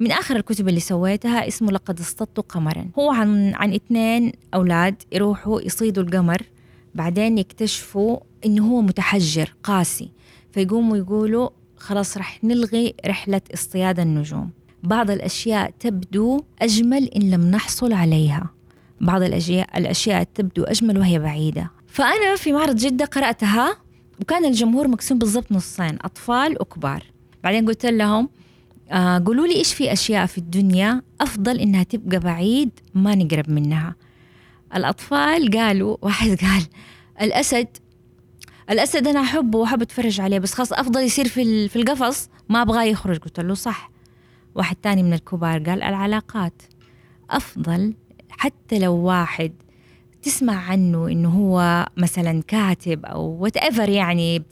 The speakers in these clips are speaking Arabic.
من آخر الكتب اللي سويتها اسمه لقد اصطدت قمرا. هو عن عن اثنين أولاد يروحوا يصيدوا القمر بعدين يكتشفوا إنه هو متحجر قاسي فيقوموا يقولوا خلاص رح نلغي رحلة اصطياد النجوم. بعض الأشياء تبدو أجمل إن لم نحصل عليها. بعض الأشياء الأشياء تبدو أجمل وهي بعيدة. فأنا في معرض جدة قرأتها وكان الجمهور مقسوم بالضبط نصين أطفال وكبار. بعدين قلت لهم آه قولوا لي إيش في أشياء في الدنيا أفضل إنها تبقى بعيد ما نقرب منها؟ الأطفال قالوا واحد قال الأسد الأسد أنا أحبه وأحب أتفرج عليه بس خلاص أفضل يصير في في القفص ما أبغاه يخرج. قلت له صح. واحد تاني من الكبار قال العلاقات أفضل حتى لو واحد تسمع عنه إنه هو مثلا كاتب أو وات ايفر يعني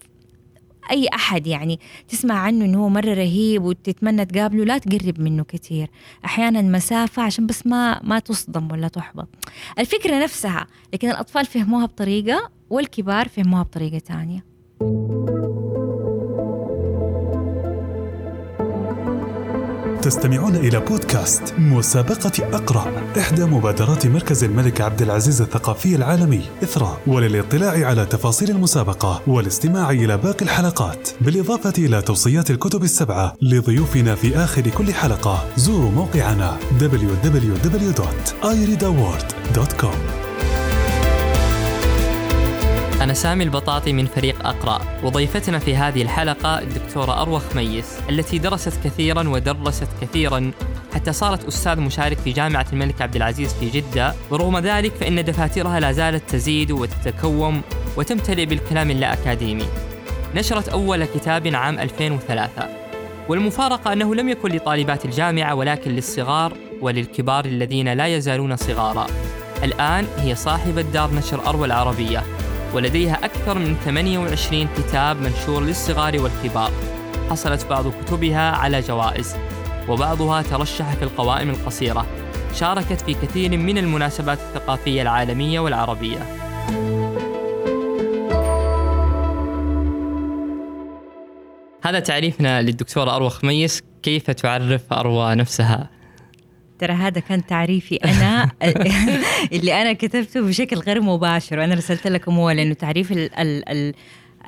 أي أحد يعني. تسمع عنه إنه هو مرة رهيب وتتمنى تقابله لا تقرب منه كثير أحيانا مسافة عشان بس ما ما تصدم ولا تحبط. الفكرة نفسها لكن الأطفال فهموها بطريقة والكبار فهموها بطريقة ثانية تستمعون إلى بودكاست مسابقة أقرأ إحدى مبادرات مركز الملك عبد العزيز الثقافي العالمي إثراء وللاطلاع على تفاصيل المسابقة والاستماع إلى باقي الحلقات. بالإضافة إلى توصيات الكتب السبعة لضيوفنا في آخر كل حلقة زوروا موقعنا www.ireadaward.com أنا سامي البطاطي من فريق أقرأ. وضيفتنا في هذه الحلقة الدكتورة أروى خميس التي درست كثيرا ودرست كثيرا حتى صارت أستاذ مشارك في جامعة الملك عبد العزيز في جدة. ورغم ذلك فإن دفاترها لا زالت تزيد وتتكوم وتمتلئ بالكلام اللا أكاديمي نشرت أول كتاب عام 2003 والمفارقة أنه لم يكن لطالبات الجامعة ولكن للصغار وللكبار الذين لا يزالون صغارا. الآن هي صاحبة دار نشر أروى العربية. ولديها أكثر من 28 كتاب منشور للصغار والكبار. حصلت بعض كتبها على جوائز وبعضها ترشح في القوائم القصيرة. شاركت في كثير من المناسبات الثقافية العالمية والعربية. هذا تعريفنا للدكتورة أروى خميس كيف تعرف أروى نفسها؟ ترى هذا كان تعريفي أنا. اللي أنا كتبته بشكل غير مباشر وأنا رسلت لكم هو لأنه تعريف ال ال ال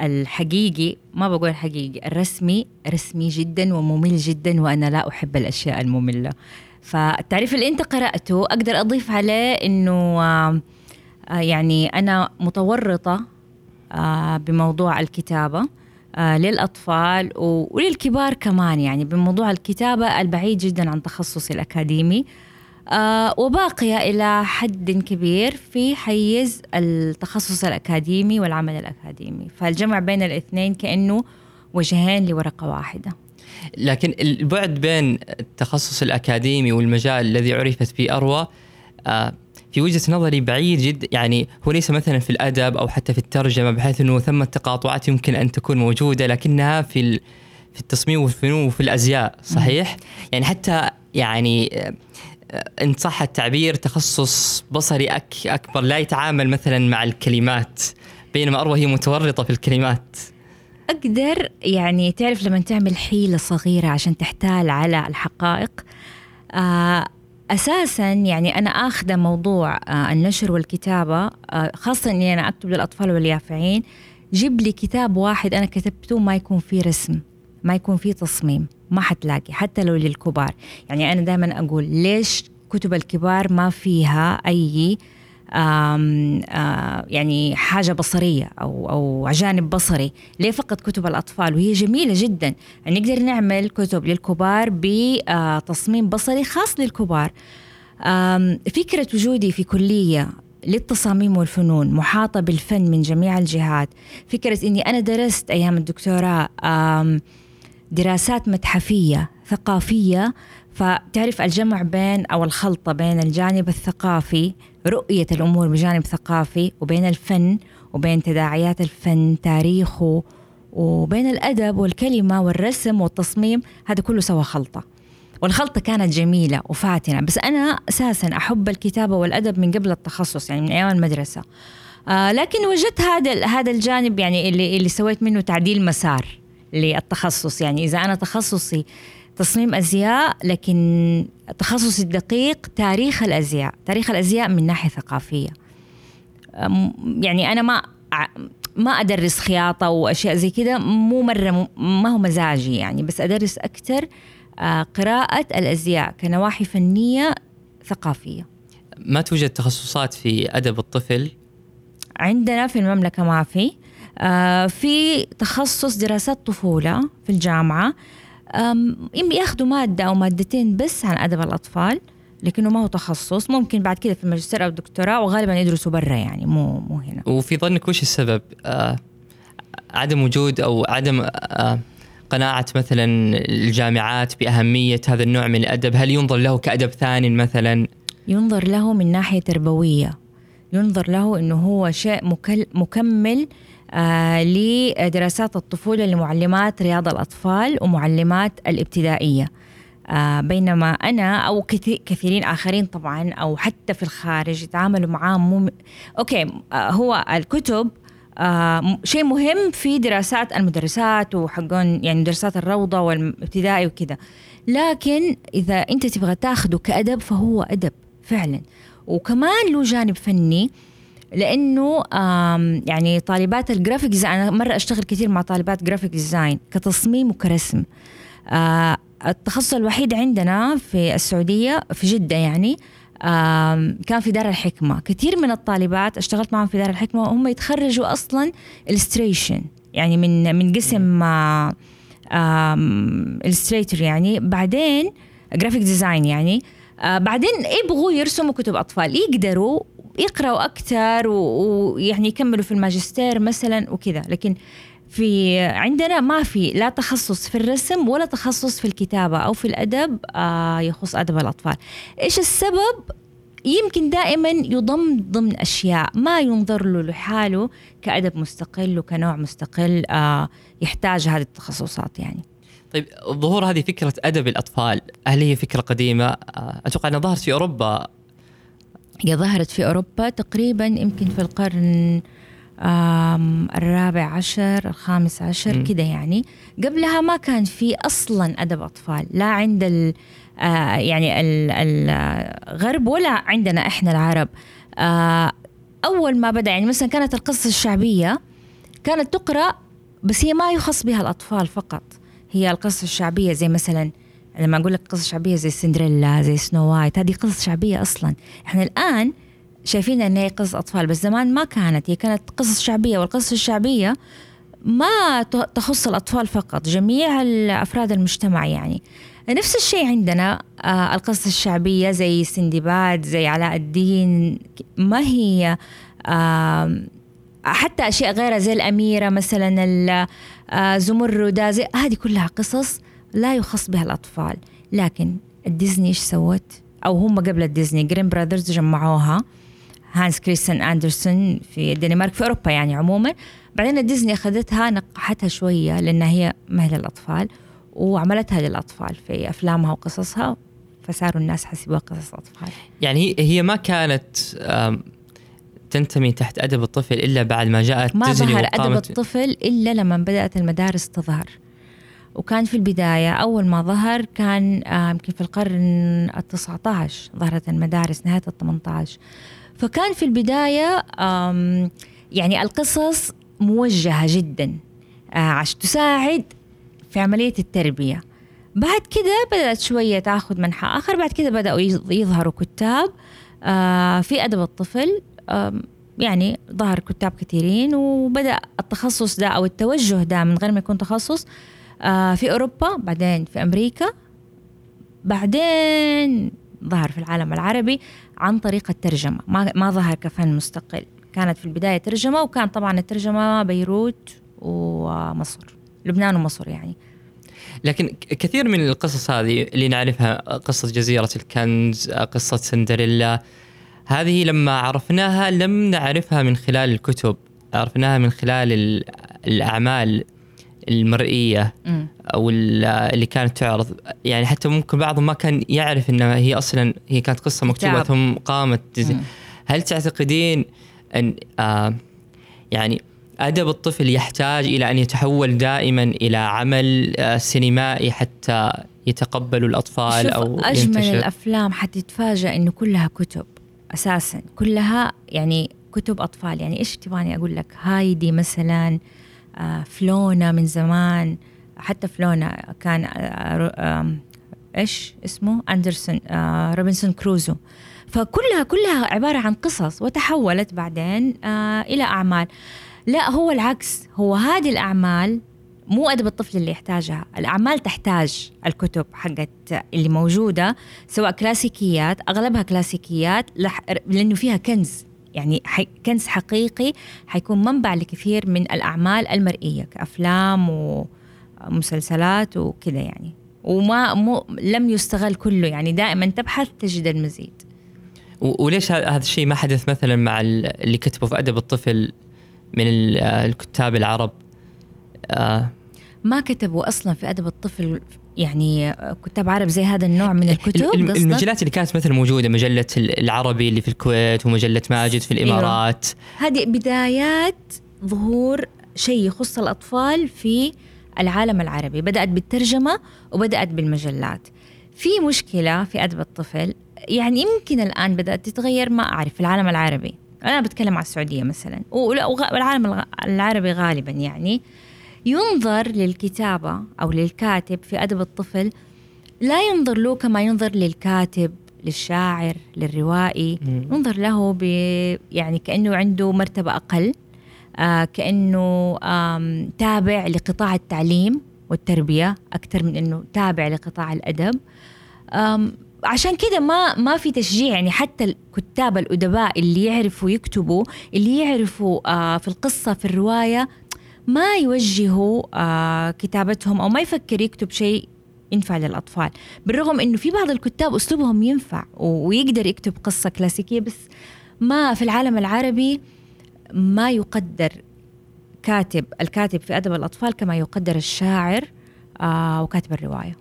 الحقيقي ما بقول الحقيقي الرسمي رسمي جدا وممل جدا وأنا لا أحب الأشياء المملة. فالتعريف اللي أنت قرأته أقدر أضيف عليه إنه آه، يعني أنا متورطة آه، بموضوع الكتابة. للأطفال وللكبار كمان يعني بموضوع الكتابة البعيد جدا عن تخصصي الأكاديمي. آه، وباقية إلى حد كبير في حيز التخصص الأكاديمي والعمل الأكاديمي. فالجمع بين الاثنين كأنه وجهين لورقة واحدة. لكن البعد بين التخصص الأكاديمي والمجال الذي عرفت فيه أروى آه في وجهة نظري بعيد جدا يعني هو ليس مثلا في الأدب أو حتى في الترجمة بحيث إنه ثمة تقاطعات يمكن أن تكون موجودة لكنها في في التصميم والفنون وفي الأزياء صحيح؟ يعني حتى يعني آه، إن صح التعبير تخصص بصري أك أكبر لا يتعامل مثلا مع الكلمات بينما أروى هي متورطة في الكلمات أقدر يعني تعرف لما تعمل حيلة صغيرة عشان تحتال على الحقائق آه أساسا يعني أنا آخذة موضوع آه، النشر والكتابة آه، خاصة إني أنا أكتب للأطفال واليافعين. جيب لي كتاب واحد أنا كتبته ما يكون فيه رسم ما يكون فيه تصميم ما حتلاقي حتى لو للكبار. يعني أنا دائما أقول ليش كتب الكبار ما فيها أي آم آم يعني حاجة بصرية أو أو جانب بصري ليه فقط كتب الأطفال؟ وهي جميلة جدا. يعني نقدر نعمل كتب للكبار بتصميم بصري خاص للكبار. فكرة وجودي في كلية للتصاميم والفنون محاطة بالفن من جميع الجهات. فكرة أني أنا درست أيام الدكتوراه دراسات متحفية ثقافية. فتعرف الجمع بين أو الخلطة بين الجانب الثقافي رؤية الأمور بجانب ثقافي وبين الفن وبين تداعيات الفن تاريخه وبين الأدب والكلمة والرسم والتصميم هذا كله سوى خلطة. والخلطة كانت جميلة وفاتنة بس أنا أساسا أحب الكتابة والأدب من قبل التخصص يعني من أيام المدرسة. آه لكن وجدت هذا هذا الجانب يعني اللي اللي سويت منه تعديل مسار للتخصص. يعني إذا أنا تخصصي تصميم أزياء لكن تخصصي الدقيق تاريخ الأزياء. تاريخ الأزياء من ناحية ثقافية. يعني أنا ما ما أدرس خياطة وأشياء زي كذا مو مرة ما هو مزاجي يعني بس أدرس أكثر آه، قراءة الأزياء كنواحي فنية ثقافية. ما توجد تخصصات في أدب الطفل؟ عندنا في المملكة ما في. آه، في تخصص دراسات طفولة في الجامعة. ياخذوا مادة أو مادتين بس عن أدب الأطفال لكنه ما هو تخصص. ممكن بعد كده في الماجستير أو الدكتوراه وغالبا يدرسوا برا يعني مو مو هنا. وفي ظنك وش السبب؟ آه عدم وجود أو عدم آه قناعة مثلا الجامعات بأهمية هذا النوع من الأدب؟ هل ينظر له كأدب ثاني مثلا؟ ينظر له من ناحية تربوية. ينظر له أنه هو شيء مكمل آه لدراسات الطفولة لمعلمات رياض الأطفال ومعلمات الابتدائية. آه بينما أنا أو كثيرين آخرين طبعا أو حتى في الخارج يتعاملوا معاه مو أوكي آه هو الكتب آه شيء مهم في دراسات المدرسات وحقون يعني دراسات الروضة والابتدائي وكذا. لكن إذا أنت تبغى تاخده كأدب فهو أدب فعلا. وكمان له جانب فني لأنه يعني طالبات ال graphic design أنا مرة أشتغل كثير مع طالبات graphic design كتصميم وكرسم. آه، التخصص الوحيد عندنا في السعودية في جدة يعني كان في دار الحكمة. كثير من الطالبات اشتغلت معهم في دار الحكمة وهم يتخرجوا أصلا illustration يعني من من قسم illustrator يعني. بعدين graphic design يعني. آه بعدين يبغوا يرسموا كتب أطفال يقدروا يقراوا أكثر ويعني يكملوا في الماجستير مثلا وكذا لكن في عندنا ما في لا تخصص في الرسم ولا تخصص في الكتابة أو في الأدب آه يخص أدب الأطفال إيش السبب؟ يمكن دائما يضم ضمن أشياء ما ينظر له لحاله كأدب مستقل وكنوع مستقل آه يحتاج هذه التخصصات يعني طيب ظهور هذه فكرة أدب الأطفال هل هي فكرة قديمة؟ آه، أتوقع أنها ظهرت في أوروبا هي ظهرت في أوروبا تقريبا يمكن في القرن الرابع عشر الخامس عشر كده يعني. قبلها ما كان في أصلا أدب أطفال لا عند ال آه يعني الغرب ولا عندنا إحنا العرب. آه أول ما بدأ يعني مثلا كانت القصة الشعبية كانت تقرأ بس هي ما يخص بها الأطفال فقط. هي القصة الشعبية زي مثلا لما أقول لك قصة شعبية زي سندريلا زي سنو وايت هذه قصص شعبية أصلا. إحنا الآن شايفين إن هي قصص أطفال بس زمان ما كانت. هي كانت قصص شعبية والقصص الشعبية ما تخص الأطفال فقط جميع افراد المجتمع يعني. نفس الشيء عندنا آه القصص الشعبية زي سندباد زي علاء الدين. ما هي حتى أشياء غيرها زي الأميرة مثلا آه زمردة زي هذه كلها قصص لا يخص بها الأطفال. لكن الديزني إيش سوت؟ أو هم قبل الديزني Grimm Brothers جمعوها. هانس كريستن أندرسون في الدنمارك في أوروبا يعني عموما. بعدين ديزني أخذتها نقحتها شوية لأنها هي ما هي للاطفال وعملتها للأطفال في أفلامها وقصصها. فصاروا الناس حسبوها قصص أطفال. يعني هي ما كانت تنتمي تحت أدب الطفل إلا بعد ما جاءت ما ظهر أدب الطفل إلا لما بدأت المدارس تظهر. وكان في البداية أول ما ظهر كان يمكن في القرن التسعة عشر ظهرت المدارس نهاية الثمانية عشر فكان في البداية يعني القصص موجهة جدا آه، عشان تساعد في عملية التربية. بعد كده بدأت شوية تأخذ منحى آخر بعد كده بدأوا يظهروا كتاب آه، في أدب الطفل يعني ظهر كتاب كثيرين وبدأ التخصص ده أو التوجه ده من غير ما يكون تخصص آه، في أوروبا بعدين في أمريكا بعدين ظهر في العالم العربي عن طريق الترجمة. ما, ما ظهر كفن مستقل. كانت في البداية ترجمة وكان طبعا الترجمة بيروت ومصر. لبنان ومصر يعني. لكن كثير من القصص هذه اللي نعرفها قصة جزيرة الكنز قصة سندريلا هذه لما عرفناها لم نعرفها من خلال الكتب. عرفناها من خلال الأعمال. المرئية أو اللي كانت تعرض. يعني حتى ممكن بعضهم ما كان يعرف إنها هي أصلا هي كانت قصة مكتوبه ثم قامت هل تعتقدين أن آه يعني أدب الطفل يحتاج إلى أن يتحول دائما إلى عمل آه، سينمائي حتى يتقبلوا الأطفال شوف أو أجمل ينتشر؟ الأفلام حتتفاجأ إنه كلها كتب أساسا. كلها يعني كتب أطفال. يعني إيش تبغاني أقول لك؟ هايدي مثلا آه، فلونا من زمان. حتى فلونا كان آه، إيش اسمه؟ أندرسون آه، روبنسون كروزو. فكلها كلها عبارة عن قصص وتحولت بعدين آه، إلى أعمال. لا هو العكس. هو هذه الأعمال مو أدب الطفل اللي يحتاجها. الأعمال تحتاج الكتب حقت اللي موجودة سواء كلاسيكيات أغلبها كلاسيكيات لأنه فيها كنز. يعني حي كنز حقيقي حيكون منبع لكثير من الأعمال المرئية كأفلام ومسلسلات وكذا يعني. وما مو لم يستغل كله يعني دائما تبحث تجد المزيد. وليش هذا الشيء ما حدث مثلا مع ال- اللي كتبوا في أدب الطفل من ال- الكتاب العرب؟ آه، ما كتبوا أصلا في أدب الطفل يعني كتاب عرب زي هذا النوع من الكتب؟ المجلات اللي كانت مثلا موجودة مجلة ال- العربي اللي في الكويت ومجلة ماجد في الإمارات. هذه بدايات ظهور شيء يخص الأطفال في العالم العربي. بدأت بالترجمة وبدأت بالمجلات. في مشكلة في أدب الطفل يعني يمكن الآن بدأت تتغير ما أعرف في العالم العربي. أنا بتكلم على السعودية مثلا والعالم العربي غالبا يعني. ينظر للكتابة أو للكاتب في أدب الطفل لا ينظر له كما ينظر للكاتب للشاعر للروائي مم. ينظر له ب يعني كأنه عنده مرتبة أقل آه كأنه آم تابع لقطاع التعليم والتربية أكثر من إنه تابع لقطاع الأدب آم عشان كده ما ما في تشجيع يعني حتى الكتاب الأدباء اللي يعرفوا يكتبوا اللي يعرفوا آه في القصة في الرواية ما يوجهوا آه كتابتهم أو ما يفكر يكتب شيء ينفع للأطفال. بالرغم إنه في بعض الكتاب أسلوبهم ينفع ويقدر يكتب قصة كلاسيكية بس ما في العالم العربي ما يقدر كاتب الكاتب في أدب الأطفال كما يقدر الشاعر آه وكاتب الرواية.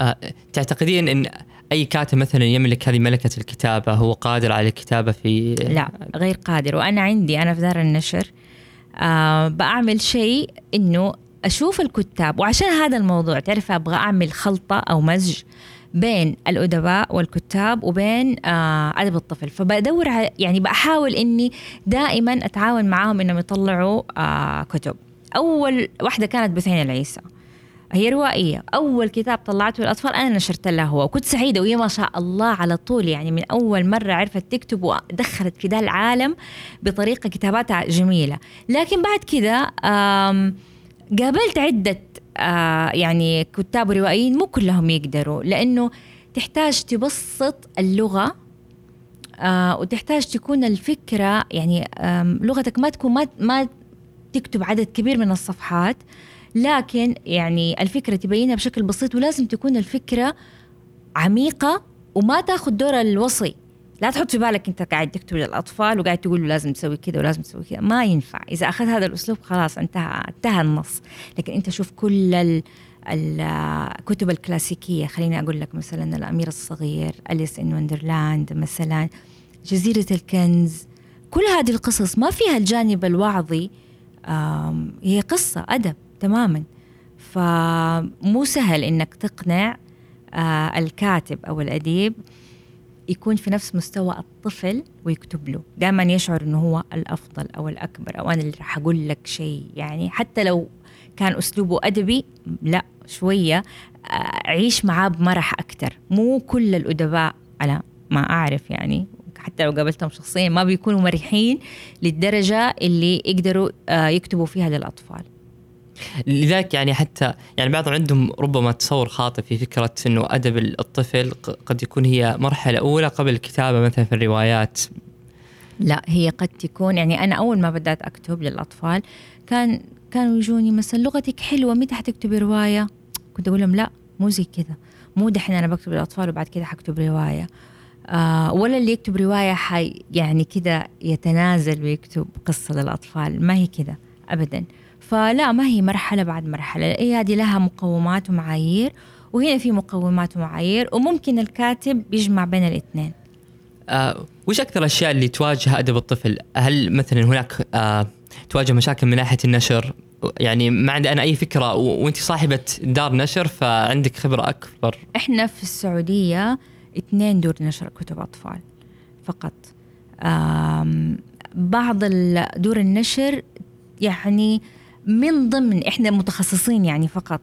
آه، تعتقدين أن أي كاتب مثلا يملك هذه ملكة الكتابة هو قادر على الكتابة في لا غير قادر. وأنا عندي أنا في دار النشر آه بعمل شيء إنه أشوف الكتاب وعشان هذا الموضوع تعرف أبغى أعمل خلطة أو مزج بين الأدباء والكتاب وبين آه أدب الطفل. فبدور يعني بحاول إني دائما أتعاون معاهم إنهم يطلعوا آه كتب. أول واحدة كانت بثين العيسى. هي روائية. أول كتاب طلعته للأطفال أنا نشرت لها هو وكنت سعيدة وهي ما شاء الله على طول يعني من أول مرة عرفت تكتب ودخلت في ذا العالم بطريقة كتاباتها جميلة. لكن بعد آم، قابلت عدة آه، يعني كتاب وروائيين مو كلهم يقدروا لأنه تحتاج تبسط اللغة آه، وتحتاج تكون الفكرة يعني لغتك ما تكون ما ما تكتب عدد كبير من الصفحات. لكن يعني الفكرة تبينها بشكل بسيط ولازم تكون الفكرة عميقة وما تاخذ دور الوصي. لا تحط في بالك أنت قاعد تكتب للأطفال وقاعد تقول له لازم تسوي كذا ولازم تسوي كذا. ما ينفع. إذا أخذ هذا الأسلوب خلاص انتهى انتهى النص. لكن أنت شوف كل ال الكتب الكلاسيكية خليني أقول لك مثلا الأمير الصغير أليس إن وندرلاند مثلا جزيرة الكنز كل هذه القصص ما فيها الجانب الوعظي هي قصة أدب. تماما. فمو سهل إنك تقنع آه، الكاتب أو الأديب يكون في نفس مستوى الطفل ويكتب له. دائما يشعر إنه هو الأفضل أو الأكبر أو أنا اللي راح أقول لك شيء يعني. حتى لو كان أسلوبه أدبي لا شوية آه، عيش معاه بمرح أكثر مو كل الأدباء على ما أعرف يعني حتى لو قابلتهم شخصيا ما بيكونوا مرحين للدرجة اللي يقدروا آه، يكتبوا فيها للأطفال. لذلك يعني حتى يعني بعضهم عندهم ربما تصور خاطئ في فكرة أنه أدب الطفل قد يكون هي مرحلة أولى قبل الكتابة مثلا في الروايات. لا هي قد تكون يعني أنا أول ما بدأت أكتب للأطفال كان كانوا يجوني مثلا لغتك حلوة متى حتكتبي رواية؟ كنت أقول لهم لا مو زي كذا. مو دحين أنا بكتب للأطفال وبعد كذا حكتب رواية. آه ولا اللي يكتب رواية حي يعني كذا يتنازل ويكتب قصة للأطفال. ما هي كذا ابدا. فلا ما هي مرحلة بعد مرحلة هي هذه لها مقومات ومعايير وهنا في مقومات ومعايير وممكن الكاتب يجمع بين الاثنين آه وش أكثر الاشياء اللي تواجه أدب الطفل؟ هل مثلا هناك آه تواجه مشاكل من ناحية النشر؟ يعني ما عندي أنا أي فكرة و- وأنت صاحبة دار نشر فعندك خبرة أكبر إحنا في السعودية اثنين دور نشر كتب أطفال فقط آم، بعض دور النشر يعني من ضمن إحنا متخصصين يعني فقط.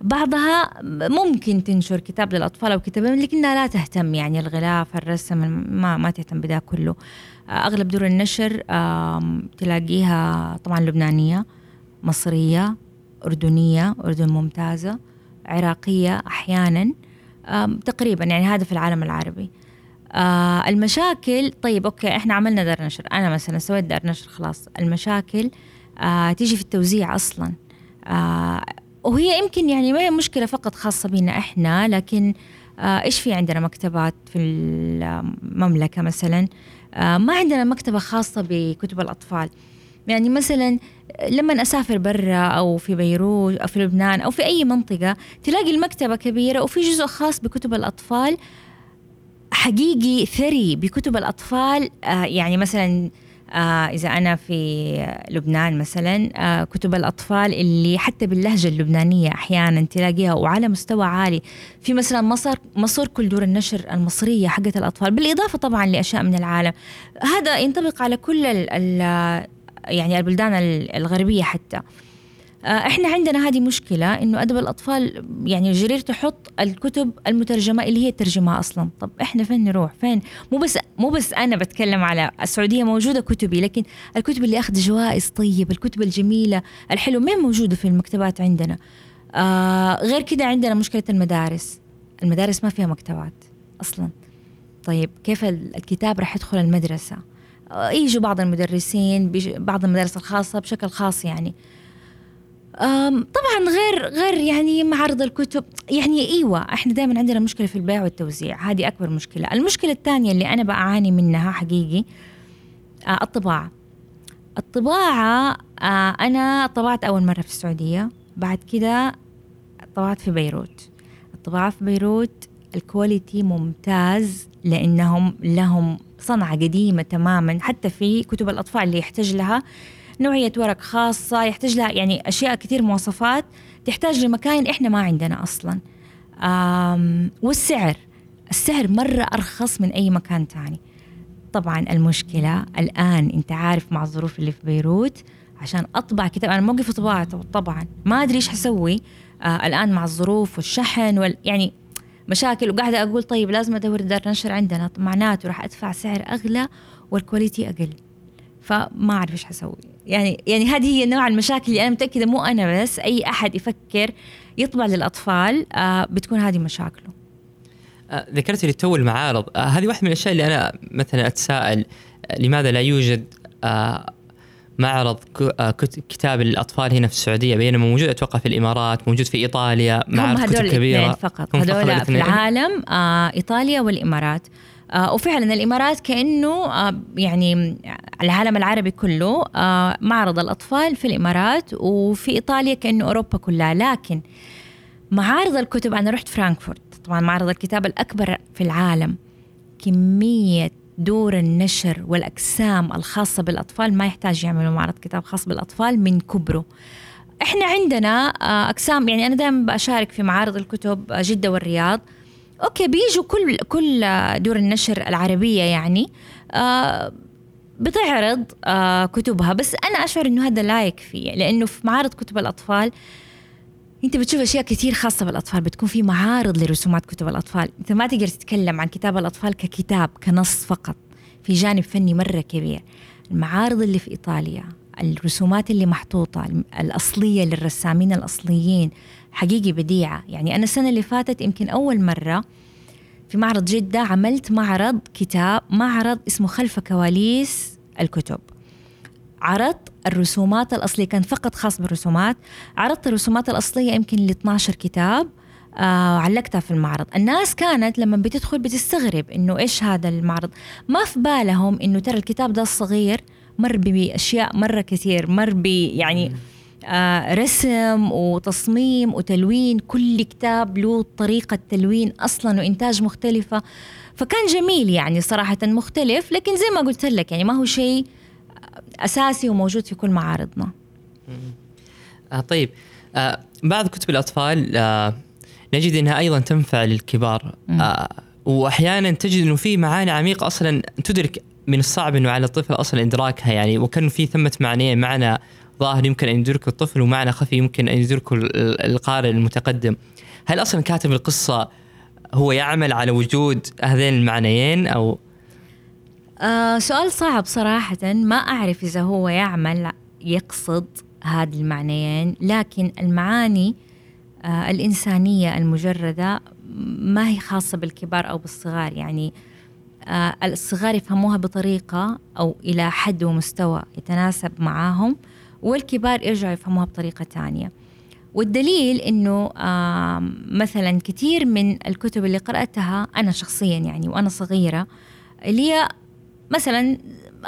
بعضها ممكن تنشر كتاب للأطفال أو كتابين لكنها لا تهتم يعني الغلاف الرسم ما ما تهتم بدا كله. أغلب دور النشر تلاقيها طبعا لبنانية مصرية أردنية أردن ممتازة عراقية أحيانا تقريبا يعني هذا في العالم العربي. آه المشاكل طيب okay إحنا عملنا دار نشر. أنا مثلا سويت دار نشر خلاص. المشاكل آه تيجي في التوزيع أصلا. آه وهي يمكن يعني ما هي مشكلة فقط خاصة بنا إحنا لكن آه إيش في عندنا مكتبات في المملكة مثلا؟ آه ما عندنا مكتبة خاصة بكتب الأطفال. يعني مثلا لما أسافر برا أو في بيروت أو في لبنان أو في أي منطقة تلاقي المكتبة كبيرة وفي جزء خاص بكتب الأطفال حقيقي ثري بكتب الأطفال. آه يعني مثلا آه إذا أنا في لبنان مثلا آه كتب الأطفال اللي حتى باللهجة اللبنانية أحيانا تلاقيها وعلى مستوى عالي. في مثلا مصر مصر كل دور النشر المصرية حقت الأطفال بالإضافة طبعا لأشياء من العالم. هذا ينطبق على كل ال ال يعني البلدان الغربية حتى. إحنا عندنا هذه مشكلة إنه أدب الأطفال يعني الجرير تحط الكتب المترجمة اللي هي ترجمها أصلا. طب إحنا فين نروح؟ فين؟ مو بس مو بس أنا بتكلم على السعودية موجودة كتبي لكن الكتب اللي أخذ جوائز طيب الكتب الجميلة الحلوه ما موجوده في المكتبات عندنا؟ آه غير كده عندنا مشكلة المدارس. المدارس ما فيها مكتبات أصلا. طيب كيف الكتاب راح يدخل المدرسة؟ آه يجوا بعض المدرسين بعض المدارس الخاصة بشكل خاص يعني. طبعا غير غير يعني معرض الكتب. يعني إيوه إحنا دائما عندنا مشكلة في البيع والتوزيع. هذه أكبر مشكلة. المشكلة الثانية اللي أنا بعاني منها حقيقي الطباعة. الطباعة أنا طبعت أول مرة في السعودية. بعد كده طبعت في بيروت. الطباعة في بيروت الكواليتي ممتاز لأنهم لهم صنعة قديمة تماما. حتى في كتب الأطفال اللي يحتاج لها نوعية ورق خاصة يحتاج لها يعني أشياء كثير مواصفات تحتاج لمكاين إحنا ما عندنا أصلا. والسعر السعر مرة أرخص من أي مكان تاني. طبعا المشكلة الآن أنت عارف مع الظروف اللي في بيروت عشان أطبع كتاب أنا موقف طباعة طبعا ما أدري إيش حسوي. آه الآن مع الظروف والشحن وال يعني مشاكل وقاعدة أقول طيب لازم أدور دار نشر عندنا معناته راح أدفع سعر أغلى والكواليتي أقل. فما أعرف إيش حسوي. يعني يعني هذه هي نوع المشاكل اللي أنا متأكدة مو أنا بس أي أحد يفكر يطبع للأطفال آه بتكون هذه مشاكله. آه ذكرت لي تو المعارض. آه هذه واحدة من الأشياء اللي أنا مثلا أتساءل آه لماذا لا يوجد آه معرض كتاب للأطفال هنا في السعودية بينما موجود أتوقع في الإمارات موجود في إيطاليا معرض كتب كبيرة. فقط. هذول في العالم آه إيطاليا والإمارات. آه وفعلا الإمارات كأنه آه يعني العالم العربي كله آه معرض الأطفال في الإمارات وفي إيطاليا كأنه أوروبا كلها. لكن معارض الكتب أنا رحت فرانكفورت طبعا معرض الكتاب الأكبر في العالم. كمية دور النشر والاقسام الخاصة بالأطفال ما يحتاج يعملوا معرض كتاب خاص بالأطفال من كبره. إحنا عندنا اقسام يعني أنا دائما بشارك في معارض الكتب جدة والرياض. okay بيجوا كل كل دور النشر العربية يعني. آه بتعرض آه كتبها. بس أنا أشعر إنه هذا لا يكفي لأنه في معارض كتب الأطفال أنت بتشوف أشياء كثير خاصة بالأطفال بتكون في معارض لرسومات كتب الأطفال. أنت ما تقدر تتكلم عن كتاب الأطفال ككتاب كنص فقط في جانب فني مرة كبير. المعارض اللي في إيطاليا الرسومات اللي محطوطة الأصلية للرسامين الأصليين حقيقي بديعة. يعني أنا السنة اللي فاتت يمكن أول مرة في معرض جدة عملت معرض كتاب معرض اسمه خلف كواليس الكتب. عرضت الرسومات الأصلية كان فقط خاص بالرسومات. عرضت الرسومات الأصلية يمكن ل 12 كتاب آه علقتها في المعرض. الناس كانت لما بتدخل بتستغرب إنه إيش هذا المعرض؟ ما في بالهم إنه ترى الكتاب ده الصغير مر بأشياء مرة كثير مر ب يعني رسم وتصميم وتلوين كل كتاب له طريقة تلوين أصلا وإنتاج مختلفة. فكان جميل يعني صراحة مختلف لكن زي ما قلت لك يعني ما هو شيء أساسي وموجود في كل معارضنا. آه طيب. آه بعض كتب الأطفال آه نجد أنها أيضا تنفع للكبار. آه وأحيانا تجد أنه في معاني عميقة أصلا تدرك من الصعب أنه على الطفل أصلا إدراكها يعني وكان في ثمة معنيين معنى ظاهر يمكن أن يدركه الطفل ومعنى خفي يمكن أن يدركه القارئ المتقدم. هل أصلا كاتب القصة هو يعمل على وجود هذين المعنيين أو؟ آه سؤال صعب صراحة. ما أعرف إذا هو يعمل يقصد هذه المعنيين لكن المعاني آه الإنسانية المجردة ما هي خاصة بالكبار أو بالصغار. يعني آه الصغار يفهموها بطريقة أو إلى حد ومستوى يتناسب معاهم. والكبار يرجعوا يفهموها بطريقة تانية. والدليل إنه مثلا كثير من الكتب اللي قرأتها أنا شخصيا يعني وأنا صغيرة اللي هي مثلا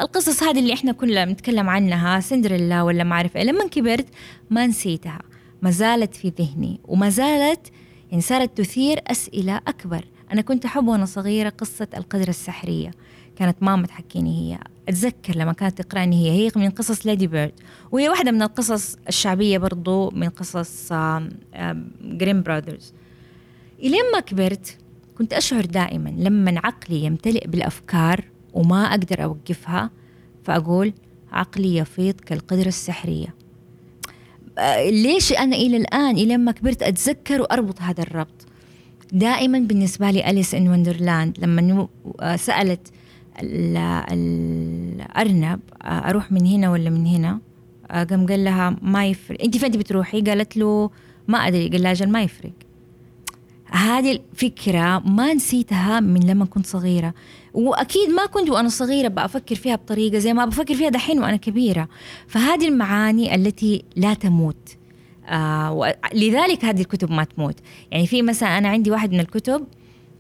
القصص هذه اللي إحنا كلنا بنتكلم عنها سندريلا ولا ما أعرف إيه لما كبرت ما نسيتها ما زالت في ذهني وما زالت يعني صارت تثير أسئلة أكبر. أنا كنت أحب وأنا صغيرة قصة القدرة السحرية. كانت ماما تحكيني هي. أتذكر لما كانت تقرأني هي. هي من قصص Ladybird وهي واحدة من القصص الشعبية برضو من قصص Grimm Brothers إلين ما كبرت كنت أشعر دائما لما عقلي يمتلئ بالأفكار وما أقدر أوقفها فأقول عقلي يفيض كالقدرة السحرية. ليش أنا إلى الآن إلى ما كبرت أتذكر وأربط هذا الربط؟ دائما بالنسبة لي اليس ان وندرلاند لما سألت الأرنب أروح من هنا ولا من هنا؟ قام قال لها ما يفرق. أنت فين بتروحي؟ قالت له ما أدري. قال لها أجل ما يفرق. هذه الفكرة ما نسيتها من لما كنت صغيرة. وأكيد ما كنت وأنا صغيرة بفكر فيها بطريقة زي ما بفكر فيها دحين وأنا كبيرة. فهذه المعاني التي لا تموت. آه لذلك هذه الكتب ما تموت. يعني في مثلا أنا عندي واحد من الكتب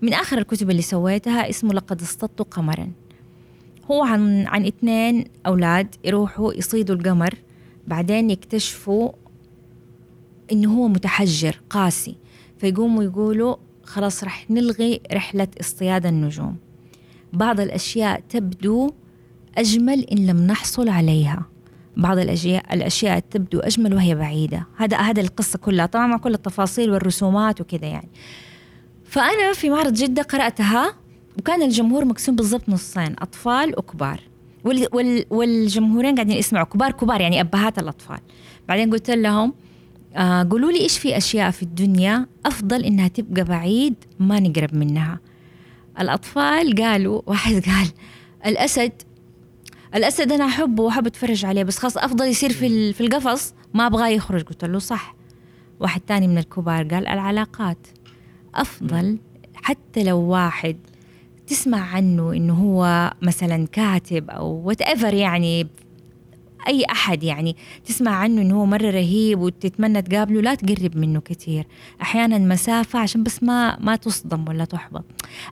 من آخر الكتب اللي سويتها اسمه لقد اصطدت قمرا. هو عن عن اثنين أولاد يروحوا يصيدوا القمر بعدين يكتشفوا إنه هو متحجر قاسي. فيقوموا يقولوا خلاص رح نلغي رحلة اصطياد النجوم. بعض الأشياء تبدو أجمل إن لم نحصل عليها. بعض الأشياء الأشياء تبدو أجمل وهي بعيدة. هذا هذا القصة كلها طبعا مع كل التفاصيل والرسومات وكذا يعني. فأنا في معرض جدة قرأتها وكان الجمهور مقسوم بالضبط نصين أطفال وكبار. وال وال والجمهورين قاعدين يسمعوا كبار كبار يعني أبهات الأطفال. بعدين قلت لهم آه قولوا لي إيش في أشياء في الدنيا أفضل إنها تبقى بعيد ما نقرب منها. الأطفال قالوا واحد قال الأسد الأسد أنا أحبه وأحب أتفرج عليه بس خلاص أفضل يصير في في القفص ما أبغاه يخرج. قلت له صح. واحد تاني من الكبار قال العلاقات أفضل حتى لو واحد تسمع عنه إنه هو مثلا كاتب أو وات ايفر يعني أي أحد يعني تسمع عنه إنه هو مرة رهيب وتتمنى تقابله لا تقرب منه كثير أحيانا مسافة عشان بس ما ما تصدم ولا تحبط.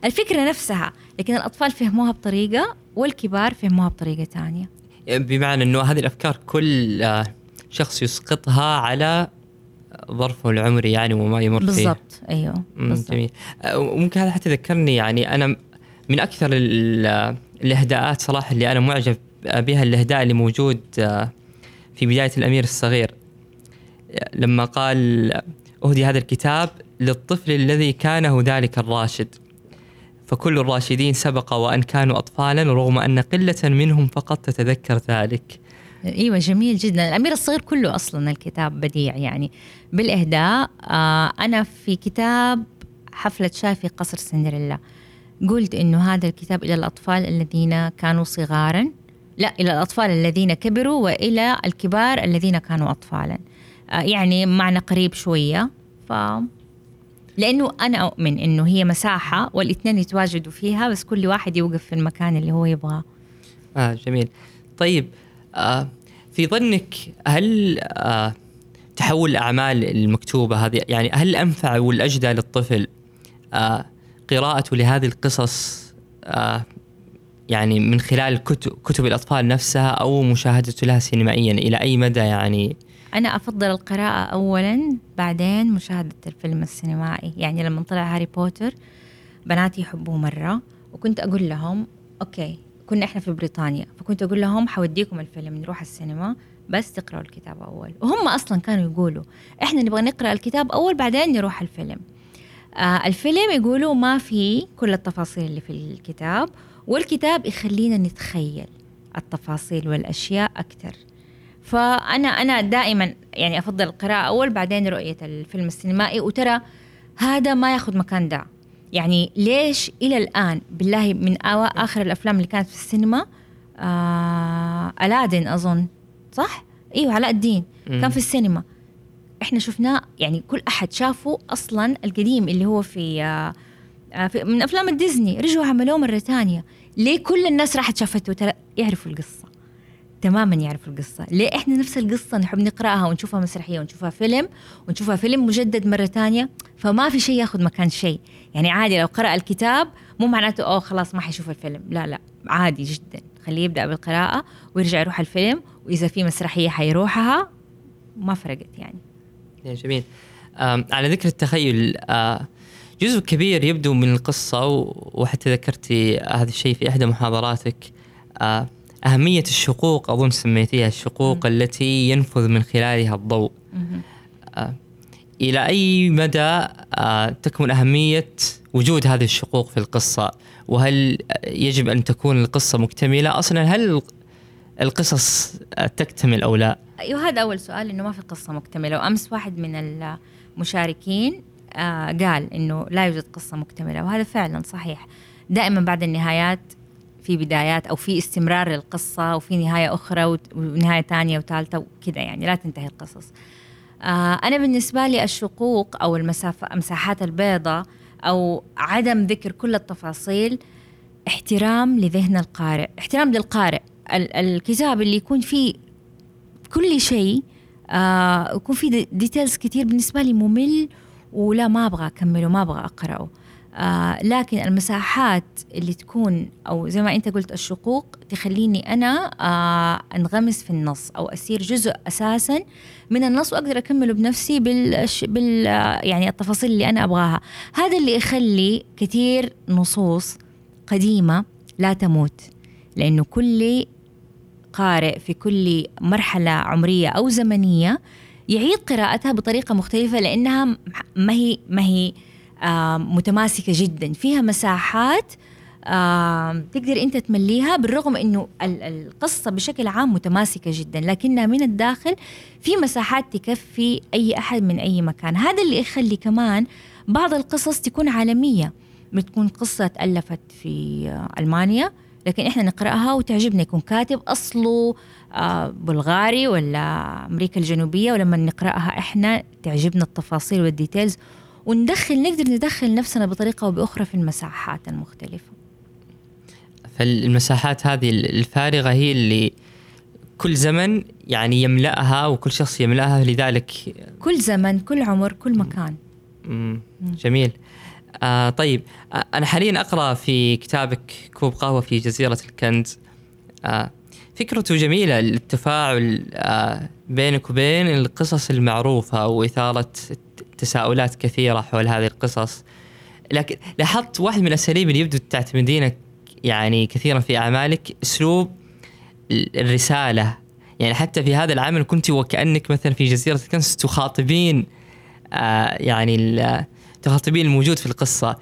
الفكرة نفسها لكن الأطفال فهموها بطريقة والكبار فهموها بطريقة ثانية بمعنى إنه هذه الأفكار كل شخص يسقطها على ظرفه العمري يعني وما يمر فيه. بالضبط أيوه بالضبط. جميل. ممكن هذا حتى ذكرني يعني أنا من أكثر الإهداءات صراحة اللي أنا معجب بها الإهداء اللي موجود آه، في بداية الأمير الصغير. لما قال أهدي هذا الكتاب للطفل الذي كان ذلك الراشد. فكل الراشدين سبق وأن كانوا اطفالا رغم أن قلة منهم فقط تتذكر ذلك. إيوه جميل جدا. الأمير الصغير كله أصلا الكتاب بديع يعني. بالإهداء آه أنا في كتاب حفلة شاي في قصر سندريلا. قلت إنه هذا الكتاب إلى الأطفال الذين كانوا صغارا. لا إلى الأطفال الذين كبروا وإلى الكبار الذين كانوا اطفالا. آه يعني معنى قريب شوية. ف لأنه أنا أؤمن إنه هي مساحة والإثنين يتواجدوا فيها بس كل واحد يوقف في المكان اللي هو يبغاه. آه جميل. طيب آه في ظنك هل آه تحول الأعمال المكتوبة هذه يعني هل الانفع والأجدى للطفل؟ آه قراءته لهذه القصص آه يعني من خلال كتب, كتب الأطفال نفسها أو مشاهدته لها سينمائيا إلى أي مدى يعني؟ أنا أفضل القراءة أولا بعدين مشاهدة الفيلم السينمائي. يعني لما طلع هاري بوتر بناتي يحبوه مرة وكنت أقول لهم أوكي كنا إحنا في بريطانيا فكنت أقول لهم حوديكم الفيلم نروح السينما بس تقرأوا الكتاب أول. وهم أصلا كانوا يقولوا إحنا نبغى نقرأ الكتاب أول بعدين نروح الفيلم. آه الفيلم يقولوا ما في كل التفاصيل اللي في الكتاب والكتاب يخلينا نتخيل التفاصيل والأشياء أكثر فأنا أنا دائما يعني أفضل القراءة أول بعدين رؤية الفيلم السينمائي وترى هذا ما ياخذ مكان ده. يعني ليش إلى الآن بالله من آخر الأفلام اللي كانت في السينما آه ألادين أظن صح؟ إيوه علاء الدين كان في السينما. إحنا شفناه يعني كل أحد شافه أصلا القديم اللي هو في, آه في من أفلام الديزني. رجعوا عملوه مرة ثانية. ليه كل الناس راحت شافته ترى يعرفوا القصة. تماما يعرفوا القصة. ليه إحنا نفس القصة نحب نقرأها ونشوفها مسرحية ونشوفها فيلم ونشوفها فيلم مجدد مرة تانية فما في شيء ياخذ مكان شيء. يعني عادي لو قرأ الكتاب مو معناته أوه خلاص ما حيشوف الفيلم. لا لا عادي جدا. خليه يبدأ بالقراءة ويرجع يروح الفيلم وإذا في مسرحية حيروحها. ما فرقت يعني. جميل. على ذكر التخيل آه، جزء كبير يبدو من القصة وحتى ذكرتي هذا الشيء في إحدى محاضراتك. آه، أهمية الشقوق أظن سميتيها الشقوق م. التي ينفذ من خلالها الضوء. آه، إلى أي مدى تكمن أهمية وجود هذه الشقوق في القصة؟ وهل يجب أن تكون القصة مكتملة؟ أصلا هل القصص تكتمل أو لا؟ أيوه هذا أول سؤال إنه ما في قصة مكتملة. وأمس واحد من المشاركين آه قال إنه لا يوجد قصة مكتملة وهذا فعلا صحيح. دائما بعد النهايات في بدايات أو في استمرار للقصة وفي نهاية أخرى ونهاية ثانية وثالثة وكذا يعني لا تنتهي القصص. آه أنا بالنسبة لي الشقوق أو المسافة مساحات البيضاء أو عدم ذكر كل التفاصيل احترام لذهن القارئ احترام للقارئ. الكتاب اللي يكون فيه كل شيء آه يكون فيه ديتيلز كتير بالنسبة لي ممل ولا ما أبغى أكمله ما أبغى أقرأه. آه لكن المساحات اللي تكون أو زي ما أنت قلت الشقوق تخليني أنا آه أنغمس في النص أو أصير جزء أساسا من النص وأقدر أكمله بنفسي بال, بال يعني التفاصيل اللي أنا أبغاها. هذا اللي يخلي كثير نصوص قديمة لا تموت لأنه كل قارئ في كل مرحلة عمرية أو زمنية يعيد قراءتها بطريقة مختلفة لأنها ما هي ما هي متماسكة جدا. فيها مساحات تقدر أنت تمليها بالرغم إنه القصة بشكل عام متماسكة جدا لكنها من الداخل في مساحات تكفي أي أحد من أي مكان. هذا اللي يخلي كمان بعض القصص تكون عالمية. بتكون قصة تألفت في ألمانيا لكن إحنا نقرأها وتعجبنا يكون كاتب أصله آه، بلغاري ولا أمريكا الجنوبية ولما نقرأها إحنا تعجبنا التفاصيل والديتيلز وندخل نقدر ندخل نفسنا بطريقة أو بأخرى في المساحات المختلفة. فالمساحات هذه الفارغة هي اللي كل زمن يعني يملأها وكل شخص يملأها لذلك كل زمن كل عمر كل مكان. جميل. آه طيب آه أنا حاليا أقرأ في كتابك كوب قهوة في جزيرة الكنز. آه فكرته جميلة التفاعل آه بينك وبين القصص المعروفة وإثارة تساؤلات كثيرة حول هذه القصص. لكن لاحظت واحد من الأساليب اللي يبدو تعتمدينها يعني كثيرا في أعمالك أسلوب الرسالة. يعني حتى في هذا العمل كنت وكأنك مثلا في جزيرة الكنز تخاطبين آه يعني تخاطبين الموجود في القصة.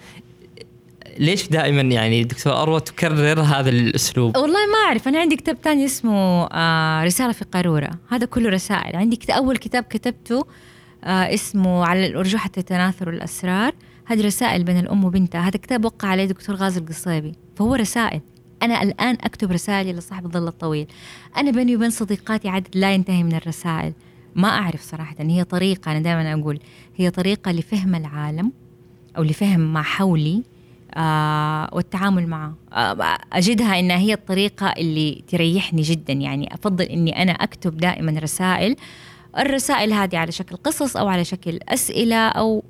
ليش دائما يعني دكتور أروى تكرر هذا الأسلوب؟ والله ما أعرف. أنا عندي كتاب ثاني اسمه آه رسالة في قارورة. هذا كله رسائل. عندي كتاب أول كتاب كتبته آه اسمه على الارجوحه تتناثر الأسرار. هذه رسائل بين الأم وبنتها. هذا كتاب وقع عليه دكتور غازي القصيبي. فهو رسائل. أنا الآن أكتب رسائلي لصاحب الظل الطويل. أنا بيني وبين صديقاتي عدد لا ينتهي من الرسائل. ما أعرف صراحة هي طريقة أنا دائما أقول هي طريقة لفهم العالم أو لفهم ما حولي آه والتعامل معه. آه أجدها إنها هي الطريقة اللي تريحني جدا يعني أفضل إني أنا أكتب دائما رسائل الرسائل هذه على شكل قصص أو على شكل أسئلة أو